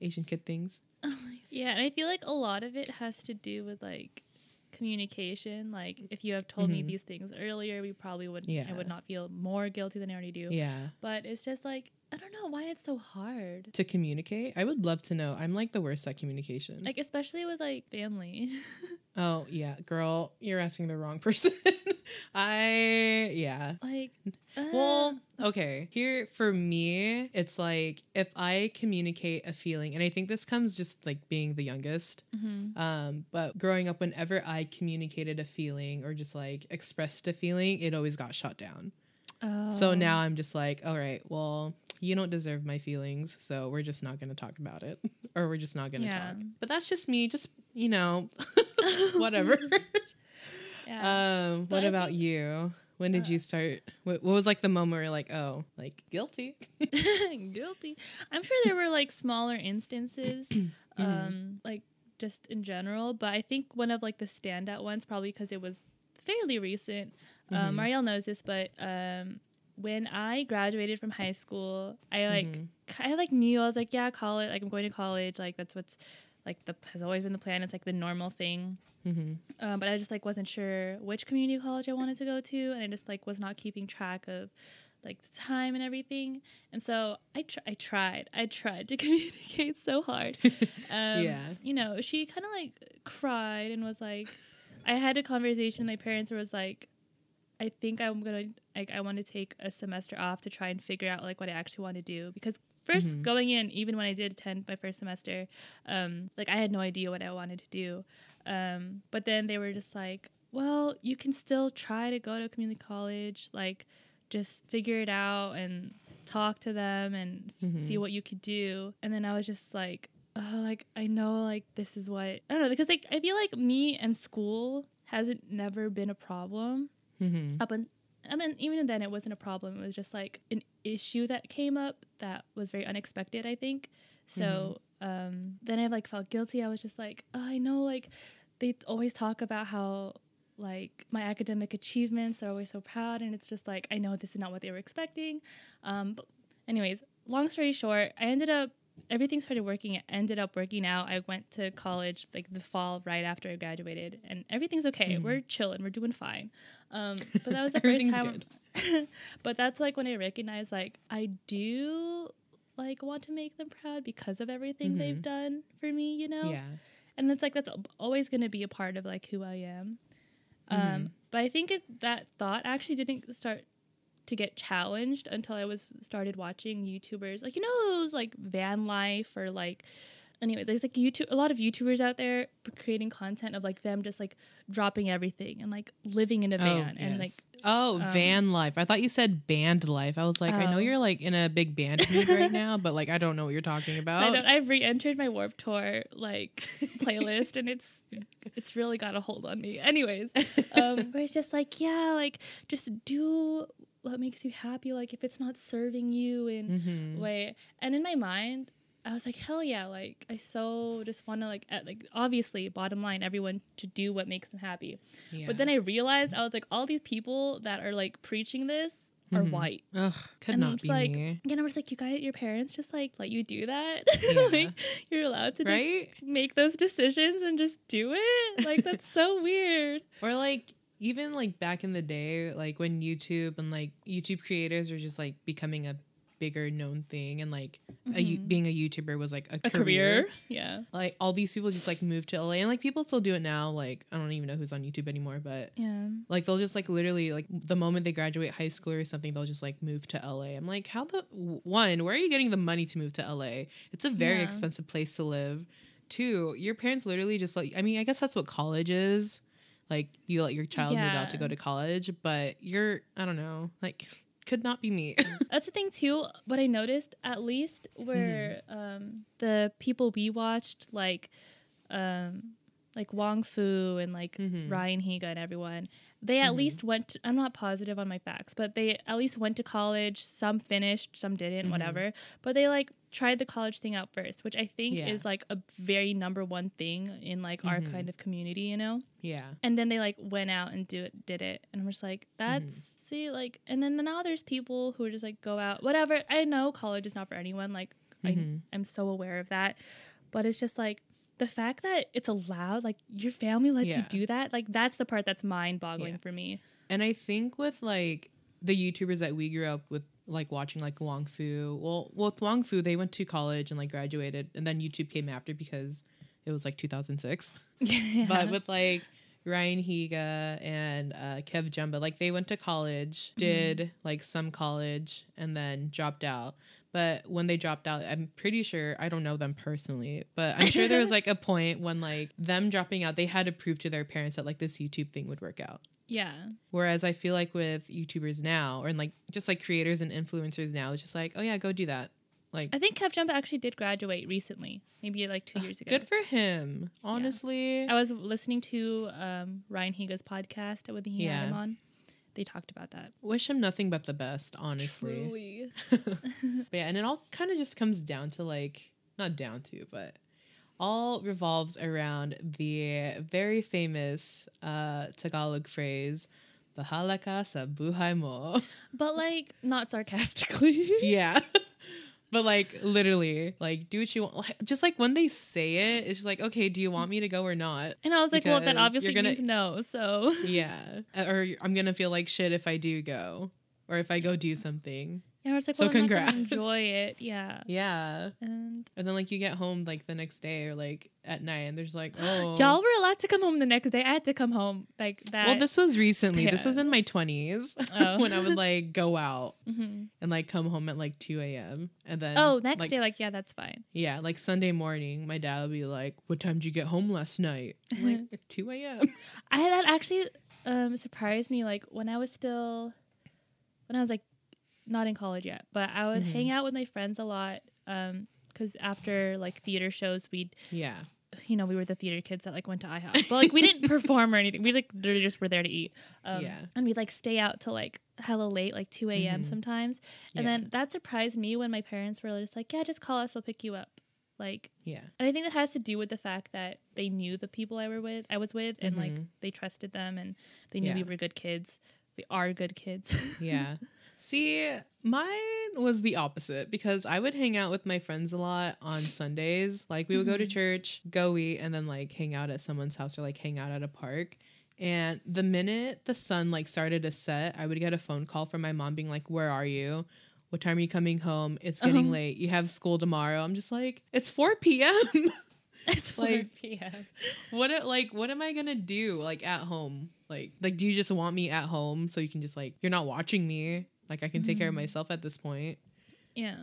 Speaker 1: Asian kid things.
Speaker 2: Yeah, and I feel like a lot of it has to do with like communication. Like if you have told me
Speaker 1: Mhm.
Speaker 2: these things earlier, we probably would I would not feel more guilty than I already do.
Speaker 1: Yeah.
Speaker 2: But it's just like I don't know why it's so hard.
Speaker 1: To communicate, I would love to know. I'm like the worst at communication.
Speaker 2: Like especially with like family.
Speaker 1: oh yeah, girl, you're asking the wrong person. I yeah.
Speaker 2: like uh,
Speaker 1: Well, okay. Here for me, it's like if I communicate a feeling, and I think this comes just like being the youngest.
Speaker 2: mhm.
Speaker 1: Um, but growing up, whenever I communicated a feeling or just like expressed a feeling, it always got shut down. So
Speaker 2: Oh.
Speaker 1: now I'm just like, all right, well, you don't deserve my feelings, so we're just not gonna talk about it, or we're just not gonna
Speaker 2: Yeah.
Speaker 1: talk. But that's just me, just you know, whatever.
Speaker 2: yeah.
Speaker 1: um, what about you? When did
Speaker 2: uh,
Speaker 1: you start? What, what was like the moment where you're like, oh, like guilty?
Speaker 2: guilty. I'm sure there were like smaller instances,
Speaker 1: Mm-hmm.
Speaker 2: um, like just in general. But I think one of like the standout ones, probably because it was fairly recent. Um,
Speaker 1: Mhm.
Speaker 2: Marielle knows this, but um, when I graduated from high school, I like
Speaker 1: Mhm.
Speaker 2: I like knew I was like, yeah, college. Like I'm going to college. Like that's what's like the has always been the plan. It's like the normal thing.
Speaker 1: Mm-hmm.
Speaker 2: Um, but I just like wasn't sure which community college I wanted to go to, and I just like was not keeping track of like the time and everything. And so I tr- I tried I tried to communicate so hard. Um,
Speaker 1: Yeah.
Speaker 2: you know, she kind of like cried and was like, I had a conversation with my parents where was like, I think I'm gonna like I want to take a semester off to try and figure out like what I actually want to do because 1st
Speaker 1: Mhm.
Speaker 2: going in even when I did attend my first semester, um, like I had no idea what I wanted to do, um, but then they were just like, well, you can still try to go to community college, like just figure it out and talk to them and f- see what you could do. And then I was just like, oh, like I know, like this is what I don't know because like I feel like me and school hasn't never been a problem
Speaker 1: Mm-hmm.
Speaker 2: up and I mean even then it wasn't a problem. It was just like an issue that came up that was very unexpected. I think so. Um, then I like felt guilty. I was just like, oh, I know, like they always talk about how like my academic achievements they're always so proud and it's just like i know this is not what they were expecting um but anyways long story short i ended up everything started working it ended up working out i went to college like the fall right after i graduated and everything's okay
Speaker 1: Mhm.
Speaker 2: we're chilling we're doing fine um but that was the first time but that's like when i recognized like i do like want to make them proud because of everything they've
Speaker 1: Mhm.
Speaker 2: done for me you know
Speaker 1: Yeah.
Speaker 2: and it's like that's always going to be a part of like who I am. Um,
Speaker 1: Mhm.
Speaker 2: but I think it, that thought actually didn't start to get challenged until I was started watching YouTubers like you know those like van life or like anyway, there's like YouTube, a lot of YouTubers out there creating content of like them just like dropping everything and like living in a van and like
Speaker 1: oh
Speaker 2: um,
Speaker 1: van life. I thought you said band life. I was like, I know
Speaker 2: Oh.
Speaker 1: you're like in a big band mood right now, but like I don't know what you're talking
Speaker 2: So I
Speaker 1: about.
Speaker 2: don't, I've re-entered my Warped Tour like playlist, and it's it's really got a hold on me. Anyways, um, where it's just like, yeah, like just do what makes you happy. Like if it's not serving you in
Speaker 1: Mhm.
Speaker 2: way, and in my mind, I was like, hell yeah! Like I so just want to like at, like obviously, bottom line, everyone to do what makes them happy.
Speaker 1: Yeah.
Speaker 2: But then I realized I was like, all these people that are like preaching this are
Speaker 1: Mhm.
Speaker 2: white.
Speaker 1: Ugh, could
Speaker 2: And I'm
Speaker 1: not
Speaker 2: just
Speaker 1: be
Speaker 2: like,
Speaker 1: me.
Speaker 2: And I was like, you guys, your parents just like let you do that.
Speaker 1: Yeah.
Speaker 2: like you're allowed to just
Speaker 1: Right?
Speaker 2: make those decisions and just do it. Like that's so weird.
Speaker 1: Or like even like back in the day, like when YouTube and like YouTube creators are just like becoming a bigger known thing and like a, you-
Speaker 2: Mhm.
Speaker 1: being a YouTuber was like a,
Speaker 2: A
Speaker 1: career.
Speaker 2: career. Yeah.
Speaker 1: Like all these people just like moved to LA and like people still do it now. Like I don't even know who's on YouTube anymore, but
Speaker 2: Yeah.
Speaker 1: like they'll just like literally like the moment they graduate high school or something, they'll just like move to LA. I'm like, how the one, where are you getting the money to move to LA? It's a very
Speaker 2: Yeah.
Speaker 1: expensive place to live. Two, your parents literally just like I mean, I guess that's what college is. Like you let your child move out to go to college, but you're I don't know, like could not be me.
Speaker 2: That's the thing too. What I noticed, at least, where um, the people we watched, like, um, like Wong Fu and like
Speaker 1: Mhm.
Speaker 2: Ryan Higa and everyone, they at
Speaker 1: Mhm.
Speaker 2: least went. To, I'm not positive on my facts, but they at least went to college. Some finished, some didn't,
Speaker 1: Mhm.
Speaker 2: whatever. But they like tried the college thing out first, which I think
Speaker 1: Yeah.
Speaker 2: is like a very number one thing in like our
Speaker 1: Mhm.
Speaker 2: kind of community, you know.
Speaker 1: yeah.
Speaker 2: and then they like went out and do it did it and i'm just like that's see like and then now there's people who are just like go out whatever i know college is not for anyone like
Speaker 1: Mhm.
Speaker 2: I, i'm so aware of that but it's just like the fact that it's allowed like your family lets you do that like that's the part that's mind boggling
Speaker 1: Yeah.
Speaker 2: for me
Speaker 1: And I think with like the YouTubers that we grew up with, like watching like Wong Fu. Well, with Wong Fu, they went to college and like graduated, and then YouTube came after because it was like 2006.
Speaker 2: yeah.
Speaker 1: But with like Ryan Higa and uh, KevJumba, like they went to college, did like some college, and then dropped out. But when they dropped out, I'm pretty sure I don't know them personally, but I'm sure there was like a point when like them dropping out, they had to prove to their parents that like this YouTube thing would work out.
Speaker 2: Yeah
Speaker 1: Whereas I feel like with YouTubers now, or like just like creators and influencers now, it's just like, oh yeah, go do that. Like,
Speaker 2: i think kev jumba actually did graduate recently maybe like two years ago
Speaker 1: good for him. Honestly,
Speaker 2: i was listening to um, ryan higa's podcast when he
Speaker 1: Yeah.
Speaker 2: had him on they talked about that
Speaker 1: wish him nothing but the best. Honestly,
Speaker 2: Truly.
Speaker 1: but yeah, and it all kind of just comes down to like, not down to, but all revolves around the very famous uh, Tagalog phrase, "Bahala ka sa buhay mo."
Speaker 2: But like not sarcastically.
Speaker 1: yeah. But like literally, like do what you want. Just like when they say it, it's just like, okay, do you want me to go or not?
Speaker 2: And I was like, well, that
Speaker 1: Because
Speaker 2: obviously
Speaker 1: gonna-
Speaker 2: means no. So
Speaker 1: Yeah, or I'm gonna feel like shit if I do go, or if I go do something.
Speaker 2: Yeah, I was like,
Speaker 1: So
Speaker 2: well,
Speaker 1: congrats.
Speaker 2: enjoy it. Yeah.
Speaker 1: Yeah,
Speaker 2: And
Speaker 1: and then like you get home like the next day or like at night, and there's like, oh,
Speaker 2: y'all were allowed to come home the next day. I had to come home like that.
Speaker 1: Well, this was recently. This was in my 20s
Speaker 2: Oh.
Speaker 1: when I would like go out
Speaker 2: Mhm.
Speaker 1: and like come home at like 2 a.m. And then
Speaker 2: Oh, next
Speaker 1: like,
Speaker 2: day, like yeah, that's fine.
Speaker 1: Yeah, like Sunday morning, my dad would be like, "What time did you get home last night?" I'm like "At two a.m.
Speaker 2: I had that actually um surprised me. Like when I was still, when I was like not in college yet, but I would
Speaker 1: Mhm.
Speaker 2: hang out with my friends a lot. Um, because after like theater shows, we'd
Speaker 1: Yeah,
Speaker 2: you know, we were the theater kids that like went to IHOP, but like we didn't perform or anything. We like literally just were there to eat. Um,
Speaker 1: Yeah.
Speaker 2: and we'd like stay out till like hella late, like two a.m.
Speaker 1: Mhm.
Speaker 2: sometimes. And
Speaker 1: Yeah.
Speaker 2: then that surprised me when my parents were just like, "Yeah, just call us, we'll pick you up." Like,
Speaker 1: yeah,
Speaker 2: and I think that has to do with the fact that they knew the people I were with, I was with, and like
Speaker 1: Mhm.
Speaker 2: they trusted them and they knew we were good kids. We are good kids.
Speaker 1: yeah. See, mine was the opposite because I would hang out with my friends a lot on Sundays. Like we would go to
Speaker 2: Mhm.
Speaker 1: church, go eat, and then like hang out at someone's house or like hang out at a park. And the minute the sun like started to set, I would get a phone call from my mom being like, "Where are you? What time are you coming home? It's getting
Speaker 2: Uh-huh.
Speaker 1: late. You have school tomorrow." I'm just like, "It's 4 p.m."
Speaker 2: it's
Speaker 1: Like-
Speaker 2: 4 p.m.
Speaker 1: what like what am I gonna do like at home? Like like do you just want me at home so you can just like you're not watching me? Like I can take care of
Speaker 2: Mhm.
Speaker 1: myself at this point.
Speaker 2: Yeah.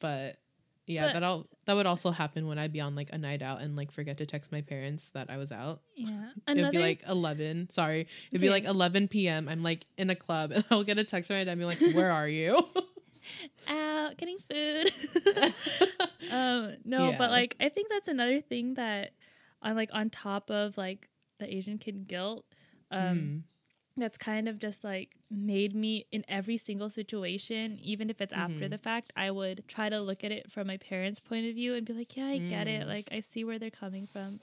Speaker 1: But Yeah,
Speaker 2: But-
Speaker 1: that all that would also happen when I'd be on like a night out and like forget to text my parents that I was out.
Speaker 2: Yeah.
Speaker 1: It'd be like eleven. Sorry, it'd be like eleven p.m. I'm like in a club and I'll get a text from my dad Be like, "Where are you?"
Speaker 2: out getting food. um, no,
Speaker 1: Yeah.
Speaker 2: but like I think that's another thing that on like on top of like the Asian kid guilt, um,
Speaker 1: Mhm.
Speaker 2: That's kind of just like made me in every single situation, even if it's after
Speaker 1: Mhm.
Speaker 2: the fact, I would try to look at it from my parents' point of view and be like, yeah, I get it.
Speaker 1: Mm.
Speaker 2: Like I see where they're coming from.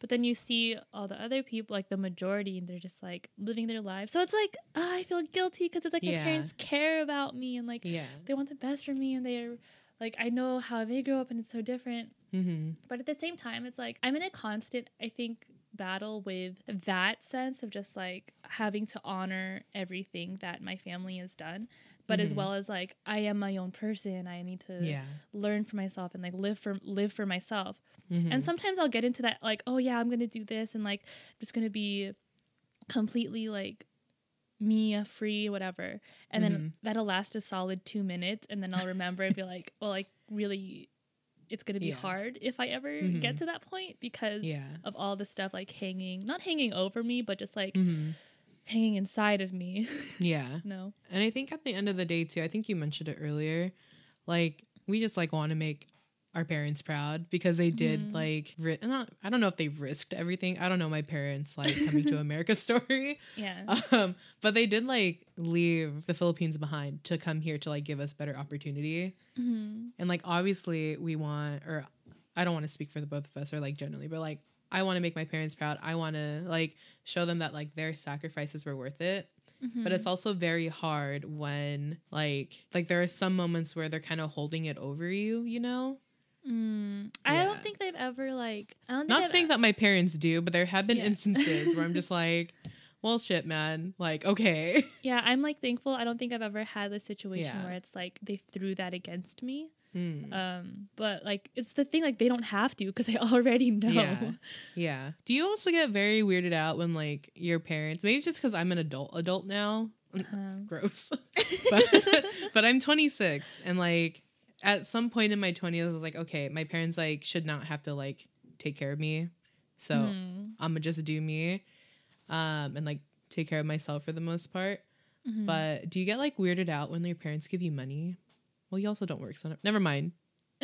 Speaker 2: But then you see all the other people, like the majority, and they're just like living their lives. So it's like, ah, I feel guilty because it's like
Speaker 1: Yeah.
Speaker 2: my parents care about me and like
Speaker 1: yeah.
Speaker 2: they want the best for me and they're like I know how they grew up and it's so different.
Speaker 1: Mm-hmm.
Speaker 2: But at the same time, it's like I'm in a constant, I think, battle with that sense of just like having to honor everything that my family has done. But as
Speaker 1: Mhm.
Speaker 2: well as like I am my own person. I need to
Speaker 1: Yeah.
Speaker 2: learn for myself and like live for live for myself.
Speaker 1: Mhm.
Speaker 2: And sometimes I'll get into that like, oh yeah, I'm gonna do this and like I'm just gonna be completely like me free, whatever. And then
Speaker 1: Mhm.
Speaker 2: that'll last a solid two minutes and then I'll remember and be like, well, like really it's gonna be
Speaker 1: Yeah.
Speaker 2: hard if I ever
Speaker 1: Mhm.
Speaker 2: get to that point because
Speaker 1: yeah.
Speaker 2: of all the stuff like hanging not hanging over me, but just like
Speaker 1: Mhm.
Speaker 2: hanging inside of me.
Speaker 1: Yeah.
Speaker 2: no.
Speaker 1: And I think at the end of the day too, I think you mentioned it earlier, like we just like want to make our parents proud because they did
Speaker 2: Mhm.
Speaker 1: like ri- not, I don't know if they've risked everything. I don't know my parents like coming to America story.
Speaker 2: Yeah.
Speaker 1: Um, but they did like leave the Philippines behind to come here to like give us better opportunity.
Speaker 2: Mhm.
Speaker 1: And like obviously we want or I don't want to speak for the both of us or like generally, but like I want to make my parents proud. I want to like show them that like their sacrifices were worth it but
Speaker 2: Mhm.
Speaker 1: it's also very hard when like like there are some moments where they're kind of holding it over you you know
Speaker 2: Mm. I
Speaker 1: Yeah.
Speaker 2: don't think they've ever like I don't think
Speaker 1: not saying that my parents do but there have been
Speaker 2: Yeah.
Speaker 1: instances where i'm just like well shit man like okay
Speaker 2: Yeah, I'm like thankful. I don't think I've ever had a situation
Speaker 1: Yeah.
Speaker 2: where it's like they threw that against me.
Speaker 1: Hmm.
Speaker 2: Um, but like it's the thing like they don't have to because I already know.
Speaker 1: yeah yeah do you also get very weirded out when like your parents maybe it's just because i'm an adult adult now
Speaker 2: Um,
Speaker 1: gross but, but i'm 26 and like at some point in my 20s i was like okay my parents like should not have to like take care of me so
Speaker 2: mhm,
Speaker 1: I'm gonna just do me, um, and like take care of myself for the most part.
Speaker 2: mhm.
Speaker 1: But do you get like weirded out when your parents give you money? Well, you also don't work, so never mind.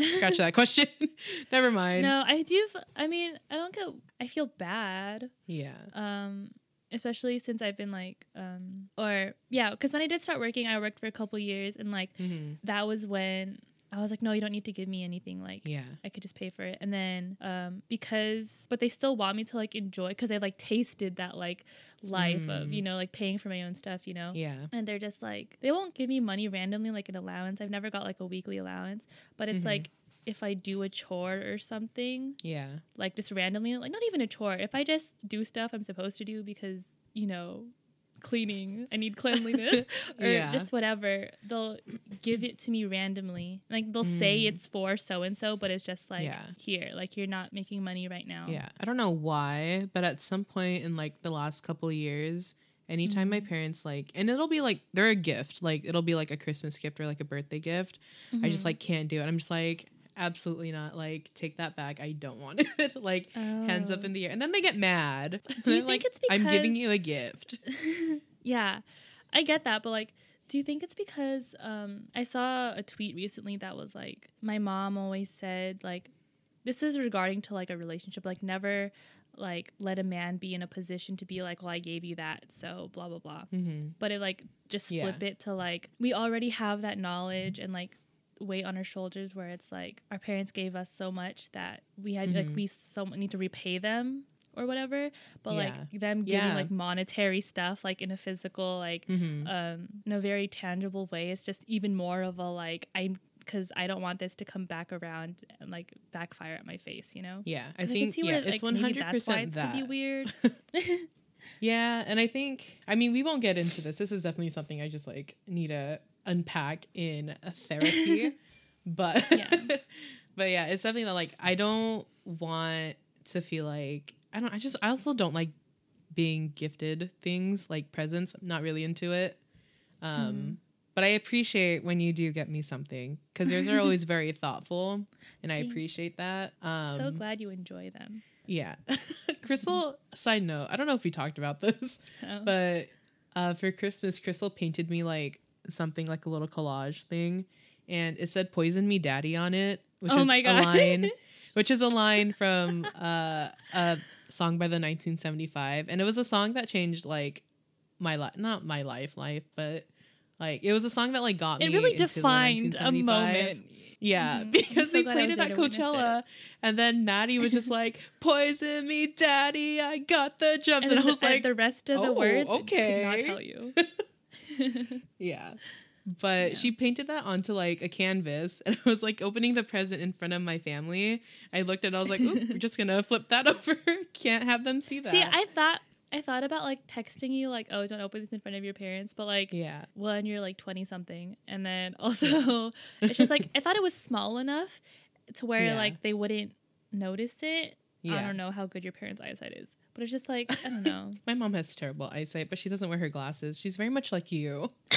Speaker 1: Scratch that question. never mind.
Speaker 2: no, I do. f- I mean, I don't get. I feel bad.
Speaker 1: Yeah.
Speaker 2: Um, especially since I've been like, um, or yeah, because when I did start working, I worked for a couple years, and like
Speaker 1: hmm
Speaker 2: that was when I was like, no, you don't need to give me anything. Like,
Speaker 1: Yeah.
Speaker 2: I could just pay for it. And then um because but they still want me to like enjoy because I like tasted that like life of,
Speaker 1: Mm.
Speaker 2: you know, like paying for my own stuff, you know.
Speaker 1: Yeah.
Speaker 2: And they're just like they won't give me money randomly like an allowance. I've never got like a weekly allowance, but it's
Speaker 1: Mhm.
Speaker 2: like if I do a chore or something,
Speaker 1: Yeah.
Speaker 2: like just randomly, like not even a chore, if I just do stuff I'm supposed to do because, you know, cleaning, I need cleanliness or
Speaker 1: Yeah.
Speaker 2: just whatever, they'll give it to me randomly. Like they'll say
Speaker 1: Mm.
Speaker 2: it's for so and so, but it's just like
Speaker 1: Yeah.
Speaker 2: here, like you're not making money right now.
Speaker 1: Yeah. I don't know why, but at some point in like the last couple of years, anytime my
Speaker 2: Mhm.
Speaker 1: parents like, and it'll be like they're a gift, like it'll be like a Christmas gift or like a birthday gift. I just
Speaker 2: Mhm.
Speaker 1: like can't do it. I'm just like absolutely not. Like take that back. I don't want it. like hands up
Speaker 2: Oh.
Speaker 1: in the air, and then they get mad.
Speaker 2: Do you think
Speaker 1: like,
Speaker 2: it's because
Speaker 1: I'm giving you a gift?
Speaker 2: yeah, I get that, but like, do you think it's because um, I saw a tweet recently that was like, my mom always said like, this is regarding to like a relationship, like never like let a man be in a position to be like, well, I gave you that, so blah blah blah.
Speaker 1: Mm-hmm.
Speaker 2: But it like just
Speaker 1: Yeah.
Speaker 2: flip it to like we already have that knowledge and like weight on our shoulders where it's like our parents gave us so much that we had like
Speaker 1: Mhm.
Speaker 2: we so need to repay them or whatever but
Speaker 1: Yeah.
Speaker 2: like them giving
Speaker 1: Yeah.
Speaker 2: like monetary stuff like in a physical like
Speaker 1: Mm-hmm.
Speaker 2: um in a very tangible way it's just even more of a like i'm because i don't want this to come back around and like backfire at my face you know
Speaker 1: yeah, I think
Speaker 2: see
Speaker 1: yeah, it's
Speaker 2: like,
Speaker 1: one
Speaker 2: maybe
Speaker 1: hundred percent
Speaker 2: it's
Speaker 1: that.
Speaker 2: be weird
Speaker 1: Yeah, and I think I mean we won't get into this. This is definitely something I just like need to unpack in a therapy. but
Speaker 2: Yeah.
Speaker 1: but yeah, it's something that like I don't want to feel like I don't I just I also don't like being gifted things like presents. I'm not really into it. Um But I appreciate when you do get me something because yours are always very thoughtful, and I appreciate that. Um,
Speaker 2: so glad you enjoy them.
Speaker 1: Yeah. Crystal, side note, I don't know if we talked about this,
Speaker 2: Oh.
Speaker 1: but uh, for Christmas, Crystal painted me like something like a little collage thing, and it said "Poison Me, Daddy" on it, which
Speaker 2: Oh
Speaker 1: is
Speaker 2: my
Speaker 1: a line, which is a line from uh, a song by the 1975, and it was a song that changed like my life, not my life, life, but like it was a song that like got me.
Speaker 2: it really
Speaker 1: into the
Speaker 2: defined a moment.
Speaker 1: Yeah,
Speaker 2: Mhm.
Speaker 1: Because
Speaker 2: so
Speaker 1: they played it at
Speaker 2: there to witness
Speaker 1: Coachella, and then Maddie was just like, "Poison me, daddy, I got the jumps," and,
Speaker 2: And,
Speaker 1: I was
Speaker 2: the,
Speaker 1: like,
Speaker 2: the rest of the
Speaker 1: "Oh,
Speaker 2: words, I
Speaker 1: okay."
Speaker 2: could not tell you.
Speaker 1: "Yeah." But
Speaker 2: Yeah.
Speaker 1: she painted that onto like a canvas, and I was like opening the present in front of my family. I looked at, it, I was like, "Oop, we're just gonna flip that over. Can't have them see that."
Speaker 2: See, I thought I thought about like texting you, like, oh, don't open this in front of your parents, but like,
Speaker 1: yeah,
Speaker 2: when you're like 20 something and then also it's just like i thought it was small enough to where
Speaker 1: Yeah.
Speaker 2: like they wouldn't notice it
Speaker 1: yeah.
Speaker 2: i don't know how good your parents eyesight is but it's just like i don't know
Speaker 1: My mom has terrible eyesight, but she doesn't wear her glasses. She's very much like you.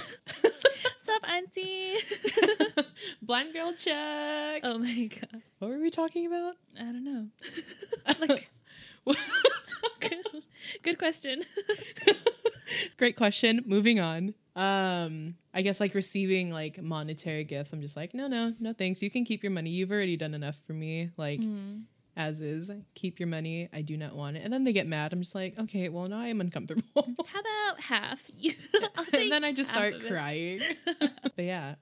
Speaker 2: sup auntie
Speaker 1: Blind girl check.
Speaker 2: oh my god
Speaker 1: What were we talking about?
Speaker 2: i don't know like good, good question
Speaker 1: Great question. Moving on. Um, I guess like receiving like monetary gifts, I'm just like, no, no, no thanks. You can keep your money. You've already done enough for me. Like
Speaker 2: Mm.
Speaker 1: As is. Keep your money. I do not want it. And then they get mad. I'm just like, okay, well now I am uncomfortable.
Speaker 2: how about half
Speaker 1: and then I just start crying. but yeah.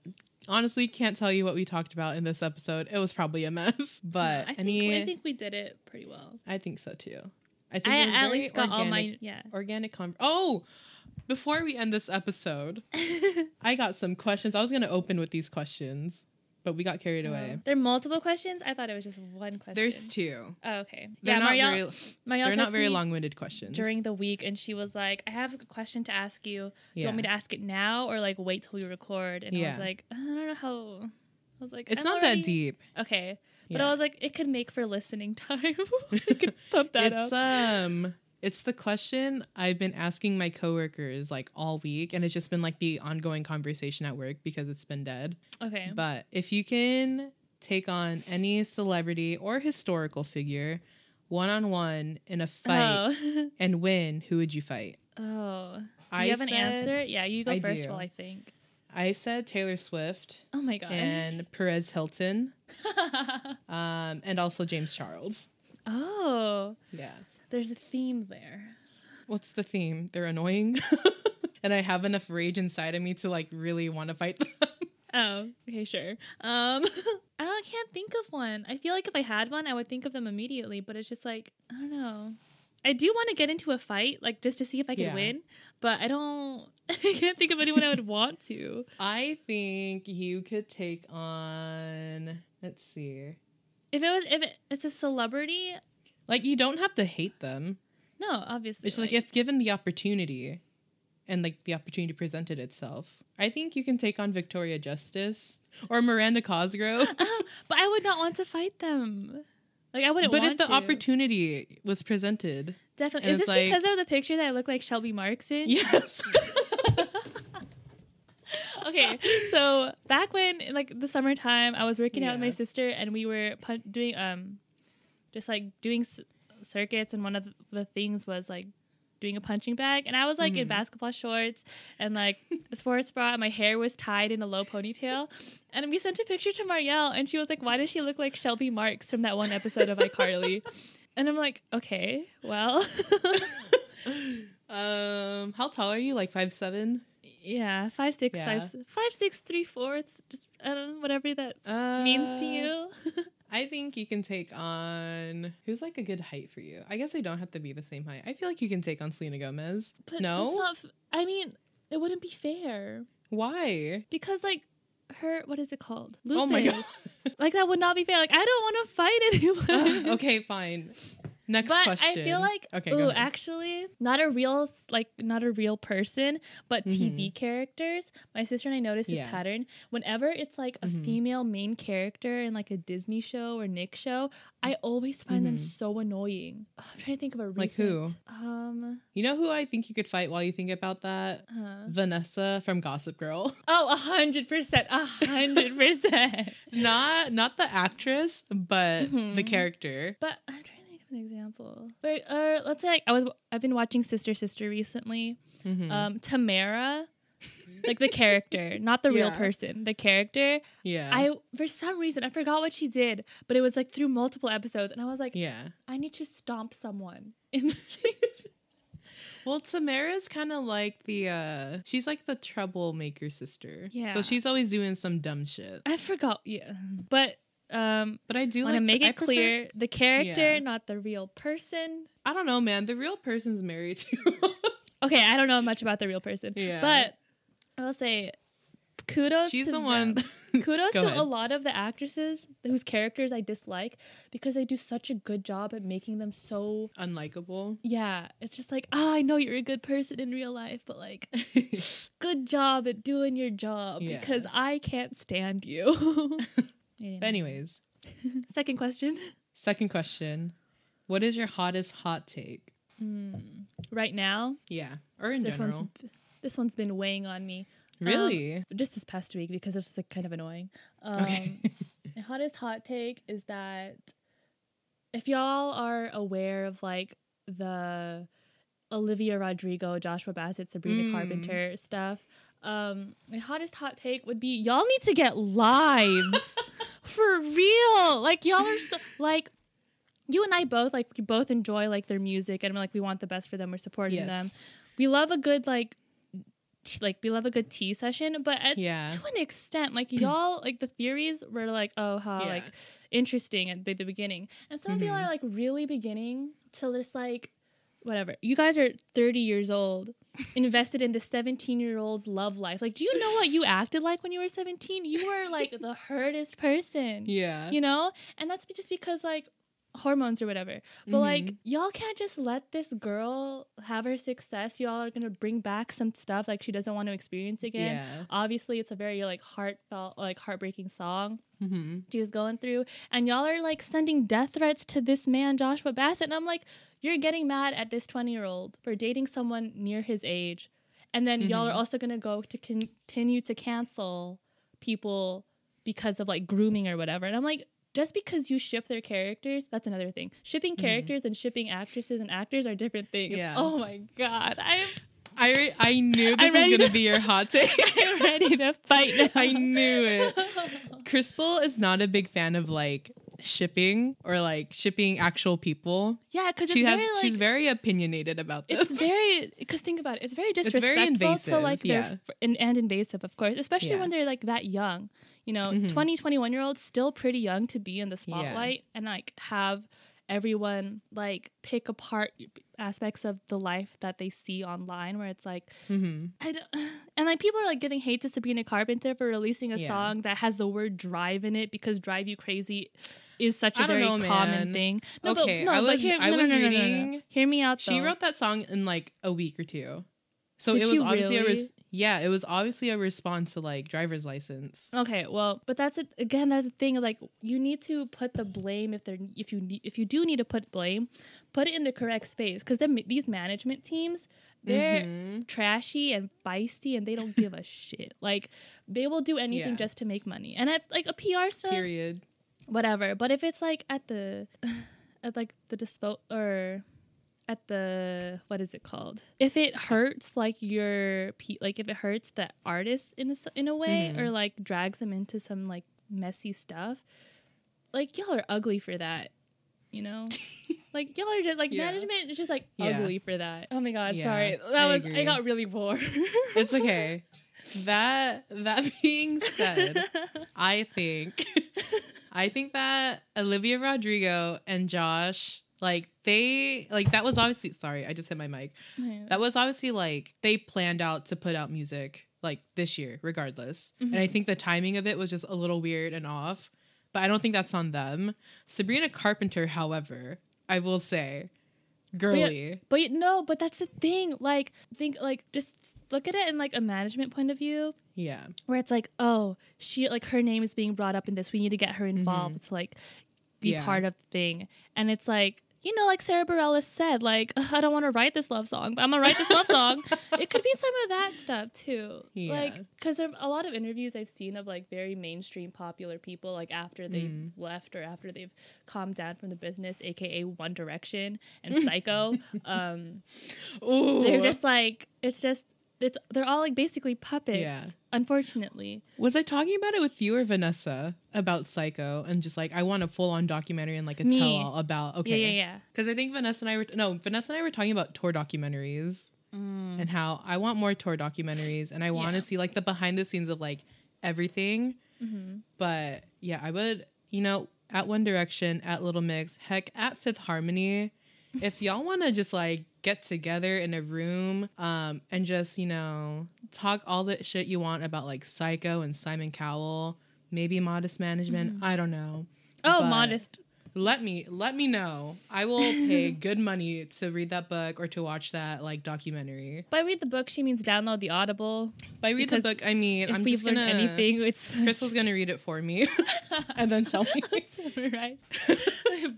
Speaker 1: Honestly, can't tell you what we talked about in this episode. It was probably a mess. But
Speaker 2: I think,
Speaker 1: any
Speaker 2: I think we did it pretty well
Speaker 1: I think so too. I think
Speaker 2: i
Speaker 1: it was
Speaker 2: at least got all
Speaker 1: organic,
Speaker 2: my yeah
Speaker 1: organic con- Oh, before we end this episode, I got some questions. I was gonna open with these questions, but we got carried away.
Speaker 2: there are multiple questions i thought it was just one question
Speaker 1: There's two.
Speaker 2: Oh, okay.
Speaker 1: They're
Speaker 2: yeah,
Speaker 1: not
Speaker 2: Marielle,
Speaker 1: very.
Speaker 2: Marielle
Speaker 1: They're not very long-winded questions.
Speaker 2: during the week, and she was like, "I have a question to ask you. Do you want me to ask it now, or like wait till we record?" And I was like, "I don't know how." I was like,
Speaker 1: it's
Speaker 2: "I'm
Speaker 1: not
Speaker 2: already-"
Speaker 1: that deep.
Speaker 2: Okay, but
Speaker 1: Yeah.
Speaker 2: I was like, it could make for listening time. we could pump that
Speaker 1: it's
Speaker 2: up.
Speaker 1: um it's the question I've been asking my coworkers like all week and it's just been like the ongoing conversation at work because it's been dead.
Speaker 2: okay.
Speaker 1: But if you can take on any celebrity or historical figure one on one in a fight
Speaker 2: Oh.
Speaker 1: and win, who would you fight?
Speaker 2: oh. Do you have an
Speaker 1: said-
Speaker 2: answer? Yeah, you go
Speaker 1: I
Speaker 2: first.
Speaker 1: do.
Speaker 2: Well, I think.
Speaker 1: I said Taylor Swift
Speaker 2: Oh my god.
Speaker 1: and Perez Hilton, um, and also James Charles.
Speaker 2: oh,
Speaker 1: Yeah.
Speaker 2: There's a theme there.
Speaker 1: What's the theme? They're annoying. and I have enough rage inside of me to like really want to fight them.
Speaker 2: Oh, okay, sure. Um, I don't. I can't think of one. I feel like if I had one, I would think of them immediately. But it's just like I don't know. I do want to get into a fight, like just to see if I can
Speaker 1: Yeah.
Speaker 2: win. But I don't. I can't think of anyone I would want to.
Speaker 1: I think you could take on let's see.
Speaker 2: If it was, if it, it's a celebrity,
Speaker 1: Like you don't have to hate them.
Speaker 2: no, obviously.
Speaker 1: It's like if given the opportunity and like the opportunity presented itself. I think you can take on Victoria Justice or Miranda Cosgrove.
Speaker 2: Oh, but I would not want to fight them. Like I wouldn't
Speaker 1: but if the
Speaker 2: to.
Speaker 1: opportunity was presented.
Speaker 2: Definitely. Is this
Speaker 1: like-
Speaker 2: because of the picture that I look like Shelby Marks in?
Speaker 1: Yes.
Speaker 2: okay, so back when like the summertime, I was working out with my sister, and we were pun- doing um, just like doing s- circuits, and one of the things was like doing a punching bag, and I was like in
Speaker 1: Mhm.
Speaker 2: basketball shorts and like a sports bra, and my hair was tied in a low ponytail, and we sent a picture to Marielle, and she was like, "Why does she look like Shelby Marks from that one episode of iCarly?" And I'm like, okay, well,
Speaker 1: um how tall are you? Like five seven?
Speaker 2: yeah, five six,
Speaker 1: Yeah.
Speaker 2: five five six three four. It's just I don't know whatever that
Speaker 1: Uh,
Speaker 2: means to you.
Speaker 1: I think you can take on who's like a good height for you. I guess they don't have to be the same height. I feel like you can take on Selena Gomez.
Speaker 2: But
Speaker 1: no.
Speaker 2: F- I mean, it wouldn't be fair
Speaker 1: why?
Speaker 2: because like her, what is it called? Lupus.
Speaker 1: Oh my god.
Speaker 2: Like that would not be fair. Like I don't want to fight anyone.
Speaker 1: okay, fine. Next
Speaker 2: but
Speaker 1: question.
Speaker 2: I feel like
Speaker 1: okay,
Speaker 2: ooh, actually, not a real like not a real person, but TV characters. My sister and I noticed this
Speaker 1: Mm-hmm.
Speaker 2: Pattern. Whenever it's like a
Speaker 1: Mhm.
Speaker 2: female main character in like a Disney show or Nick show, I always find them
Speaker 1: Mhm.
Speaker 2: so annoying. Oh, I'm trying to think of a recent.
Speaker 1: Like who?
Speaker 2: Um.
Speaker 1: you know who I think you could fight while you think about that?
Speaker 2: uh,
Speaker 1: Vanessa from Gossip Girl.
Speaker 2: oh, a hundred percent, a hundred percent.
Speaker 1: not not the actress, but the
Speaker 2: Mhm.
Speaker 1: character.
Speaker 2: But I'm trying to think of an example. But uh, let's say I was I've been watching Sister Sister recently.
Speaker 1: Mhm.
Speaker 2: Um, Tamera, like the character, not the real
Speaker 1: Yeah.
Speaker 2: person. The character.
Speaker 1: yeah.
Speaker 2: I for some reason I forgot what she did, but it was like through multiple episodes, and I was like,
Speaker 1: yeah.
Speaker 2: I need to stomp someone. In the
Speaker 1: Well, Tamera's kind of like the uh she's like the troublemaker sister.
Speaker 2: Yeah.
Speaker 1: So she's always doing some dumb shit.
Speaker 2: I forgot. Yeah, but um,
Speaker 1: But I do
Speaker 2: want to
Speaker 1: like
Speaker 2: make it
Speaker 1: prefer-
Speaker 2: clear the character,
Speaker 1: Yeah.
Speaker 2: not the real person.
Speaker 1: I don't know, man. The real person's married too.
Speaker 2: Okay, I don't know much about the real person,
Speaker 1: yeah.
Speaker 2: but I will say kudos.
Speaker 1: she's
Speaker 2: to
Speaker 1: the one
Speaker 2: kudos to
Speaker 1: ahead.
Speaker 2: a lot of the actresses whose characters I dislike because they do such a good job at making them so
Speaker 1: unlikable.
Speaker 2: yeah it's just like ah I know you're a good person in real life but like good job at doing your job
Speaker 1: Yeah.
Speaker 2: because I can't stand you
Speaker 1: Anyways,
Speaker 2: second question
Speaker 1: second question. What is your hottest hot take?
Speaker 2: Hmm. right now
Speaker 1: Yeah. Or in
Speaker 2: this
Speaker 1: general.
Speaker 2: one's this one's been weighing on me
Speaker 1: Really?
Speaker 2: um, just this past week because it's just like kind of annoying um,
Speaker 1: okay.
Speaker 2: My hottest hot take is that if y'all are aware of like the Olivia Rodrigo, Joshua Bassett, Sabrina
Speaker 1: Mm.
Speaker 2: Carpenter stuff, um, my hottest hot take would be y'all need to get lives for real. Like y'all are so, like you and I both like we both enjoy like their music and like we want the best for them. We're supporting them. We love a good like t- like we love a good tea session, but at
Speaker 1: Yeah.
Speaker 2: to an extent, like y'all, like the theories were like, oh, how
Speaker 1: Yeah.
Speaker 2: like interesting at the beginning, and some of y'all
Speaker 1: Mhm.
Speaker 2: are like really beginning to just like whatever. You guys are thirty years old, invested in the seventeen year old's love life. Like, do you know what you acted like when you were seventeen? You were like the hurtest person,
Speaker 1: Yeah.
Speaker 2: you know, and that's just because like hormones or whatever. But like
Speaker 1: Mhm.
Speaker 2: y'all can't just let this girl have her success. Y'all are gonna bring back some stuff like she doesn't want to experience again.
Speaker 1: Yeah.
Speaker 2: Obviously, it's a very like heartfelt, like heartbreaking song
Speaker 1: hmm
Speaker 2: she was going through, and y'all are like sending death threats to this man Joshua Bassett, and I'm like, you're getting mad at this 20 year old for dating someone near his age, and then y'all are
Speaker 1: Mhm.
Speaker 2: also gonna go to continue to cancel people because of like grooming or whatever, and I'm like. Just because you ship their characters, that's another thing. Shipping mm-hmm. characters and shipping actresses and actors are different things.
Speaker 1: Yeah.
Speaker 2: Oh my god, I'm
Speaker 1: I re- I knew this was gonna
Speaker 2: to-
Speaker 1: be your hot take.
Speaker 2: I'm ready to fight now.
Speaker 1: I knew it. Crystal is not a big fan of like shipping or like shipping actual people.
Speaker 2: yeah, because
Speaker 1: She has
Speaker 2: very like
Speaker 1: she's very opinionated about this.
Speaker 2: it's very because think about it it's very disrespectful It's
Speaker 1: very
Speaker 2: to
Speaker 1: invasive,
Speaker 2: like their
Speaker 1: yeah.
Speaker 2: and, and invasive of course especially
Speaker 1: Yeah.
Speaker 2: when they're like that young you know
Speaker 1: Mhm.
Speaker 2: 20 21 year olds still pretty young to be in the spotlight and like have everyone like pick apart aspects of the life that they see online where it's like
Speaker 1: hmm
Speaker 2: I don't, and like people are like giving hate to Sabrina Carpenter for releasing a
Speaker 1: Yeah.
Speaker 2: song that has the word drive in it because drive you crazy is such a
Speaker 1: I
Speaker 2: very
Speaker 1: know,
Speaker 2: common thing.
Speaker 1: Okay,
Speaker 2: but, no,
Speaker 1: I
Speaker 2: but
Speaker 1: was- I
Speaker 2: no, no,
Speaker 1: was
Speaker 2: no, no, no, no.
Speaker 1: reading-
Speaker 2: Hear me out.
Speaker 1: She wrote that song in like a week or two. So
Speaker 2: Did
Speaker 1: it was obviously a res-
Speaker 2: really?
Speaker 1: Yeah, it was obviously a response to like driver's license.
Speaker 2: Okay, well, but that's it again. That's the thing. Like, you need to put the blame if they're if you need if you do need to put blame, put it in the correct space because then these management teams they're
Speaker 1: Mhm.
Speaker 2: trashy and feisty and they don't give a shit. Like, they will do anything
Speaker 1: Yeah.
Speaker 2: just to make money. And at like a PR stuff,
Speaker 1: Period.
Speaker 2: whatever. But if it's like at the at like the dispo or at the what is it called? If it hurts like your pe- like if it hurts the artist in a in a way
Speaker 1: Mhm.
Speaker 2: or like drags them into some like messy stuff, like y'all are ugly for that. You know, like y'all are just like
Speaker 1: Yeah.
Speaker 2: management is just like
Speaker 1: Yeah.
Speaker 2: ugly for that. Oh my god,
Speaker 1: Yeah,
Speaker 2: sorry. That
Speaker 1: I
Speaker 2: was I got really bored.
Speaker 1: It's okay. that that being said, I think I think that Olivia Rodrigo and Josh like they like that was obviously sorry, I just hit my mic. That was obviously like they planned out to put out music like this year regardless. And I
Speaker 2: Mhm.
Speaker 1: think the timing of it was just a little weird and off, but I don't think that's on them. Sabrina Carpenter, however, I will say. Girly.
Speaker 2: But you- no, but that's the thing. Like, think like just look at it in like a management point of view,
Speaker 1: Yeah.
Speaker 2: where it's like, oh, she like her name is being brought up in this. We need to get her involved to like be
Speaker 1: Yeah.
Speaker 2: part of the thing. And it's like, you know, like Sara Bareilles said, like I don't want to write this love song, but I'm gonna write this love song. It could be some of that stuff too.
Speaker 1: Yeah.
Speaker 2: Like, because a lot of interviews I've seen of like very mainstream popular people, like after they've
Speaker 1: Mm.
Speaker 2: left or after they've calmed down from the business, aka One Direction and Syco. um,
Speaker 1: Ooh.
Speaker 2: they're just like it's just it's they're all like basically puppets.
Speaker 1: Yeah.
Speaker 2: Unfortunately,
Speaker 1: Was I talking about it with you or Vanessa about Syco and just like I want a full on documentary and like a
Speaker 2: Me.
Speaker 1: tell all about okay.
Speaker 2: yeah, yeah, yeah.
Speaker 1: Because I think Vanessa and I were no Vanessa and I were talking about tour documentaries and how I want more tour documentaries and I want to
Speaker 2: Yeah.
Speaker 1: see like the behind the scenes of like everything.
Speaker 2: Mm-hmm.
Speaker 1: But yeah, I would you know at One Direction, at Little Mix, heck, at Fifth Harmony. If y'all want to just like get together in a room um, and just you know talk all the shit you want about like Syco and Simon Cowell, maybe Modest Management, I don't know
Speaker 2: Oh,
Speaker 1: But-
Speaker 2: modest.
Speaker 1: Let me let me know. I will pay good money to read that book or to watch that like documentary.
Speaker 2: By read the book, she means download the Audible.
Speaker 1: By read the book, I mean
Speaker 2: If
Speaker 1: I'm
Speaker 2: we've
Speaker 1: just gonna
Speaker 2: anything, it's
Speaker 1: Crystal's gonna read it for me and then tell me,
Speaker 2: summarize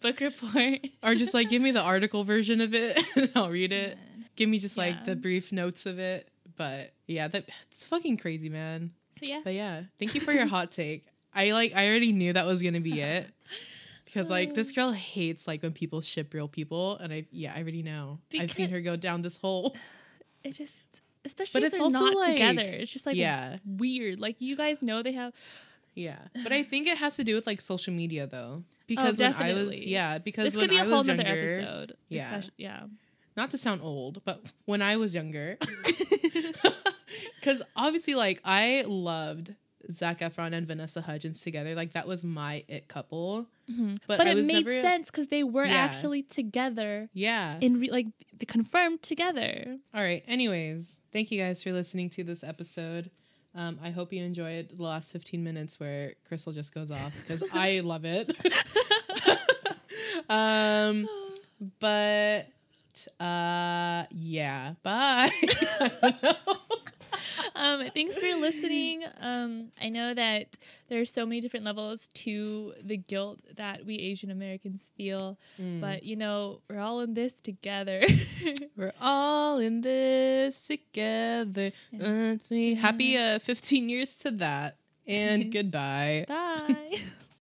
Speaker 2: book report.
Speaker 1: or just like give me the article version of it and I'll read it. Give me just like
Speaker 2: Yeah.
Speaker 1: the brief notes of it. But yeah, that it's fucking crazy, man.
Speaker 2: So yeah,
Speaker 1: But yeah, thank you for your hot take. I like I already knew that was gonna be it. Because like this mm. girl hates like when people ship real people, and I yeah I already know. I've seen her go down this hole.
Speaker 2: it just especially
Speaker 1: But
Speaker 2: if
Speaker 1: it's
Speaker 2: they're
Speaker 1: also,
Speaker 2: not
Speaker 1: like-
Speaker 2: together. It's just like
Speaker 1: yeah,
Speaker 2: weird. Like you guys know they have
Speaker 1: yeah. But I think it has to do with like social media though, oh, because when I was
Speaker 2: Oh,
Speaker 1: yeah because
Speaker 2: this
Speaker 1: when
Speaker 2: could be a
Speaker 1: I
Speaker 2: whole
Speaker 1: was
Speaker 2: nother episode.
Speaker 1: Yeah.
Speaker 2: yeah.
Speaker 1: not to sound old, but when I was younger, because obviously like I loved Zac Efron and Vanessa Hudgens together. Like that was my it couple.
Speaker 2: Mhm.
Speaker 1: But,
Speaker 2: But, it made
Speaker 1: never,
Speaker 2: sense because they were
Speaker 1: Yeah.
Speaker 2: actually together
Speaker 1: Yeah.
Speaker 2: in re- like they confirmed together.
Speaker 1: All right. Anyways, thank you guys for listening to this episode. Um, I hope you enjoyed the last 15 minutes where Crystal just goes off because I love it. um, but uh, yeah. Bye. I don't know.
Speaker 2: um, thanks for listening. Um, I know that there are so many different levels to the guilt that we Asian Americans feel,
Speaker 1: Mm.
Speaker 2: but you know we're all in this together.
Speaker 1: We're all in this together. Let's see. Happy uh, 15 years to that. And goodbye.
Speaker 2: Bye.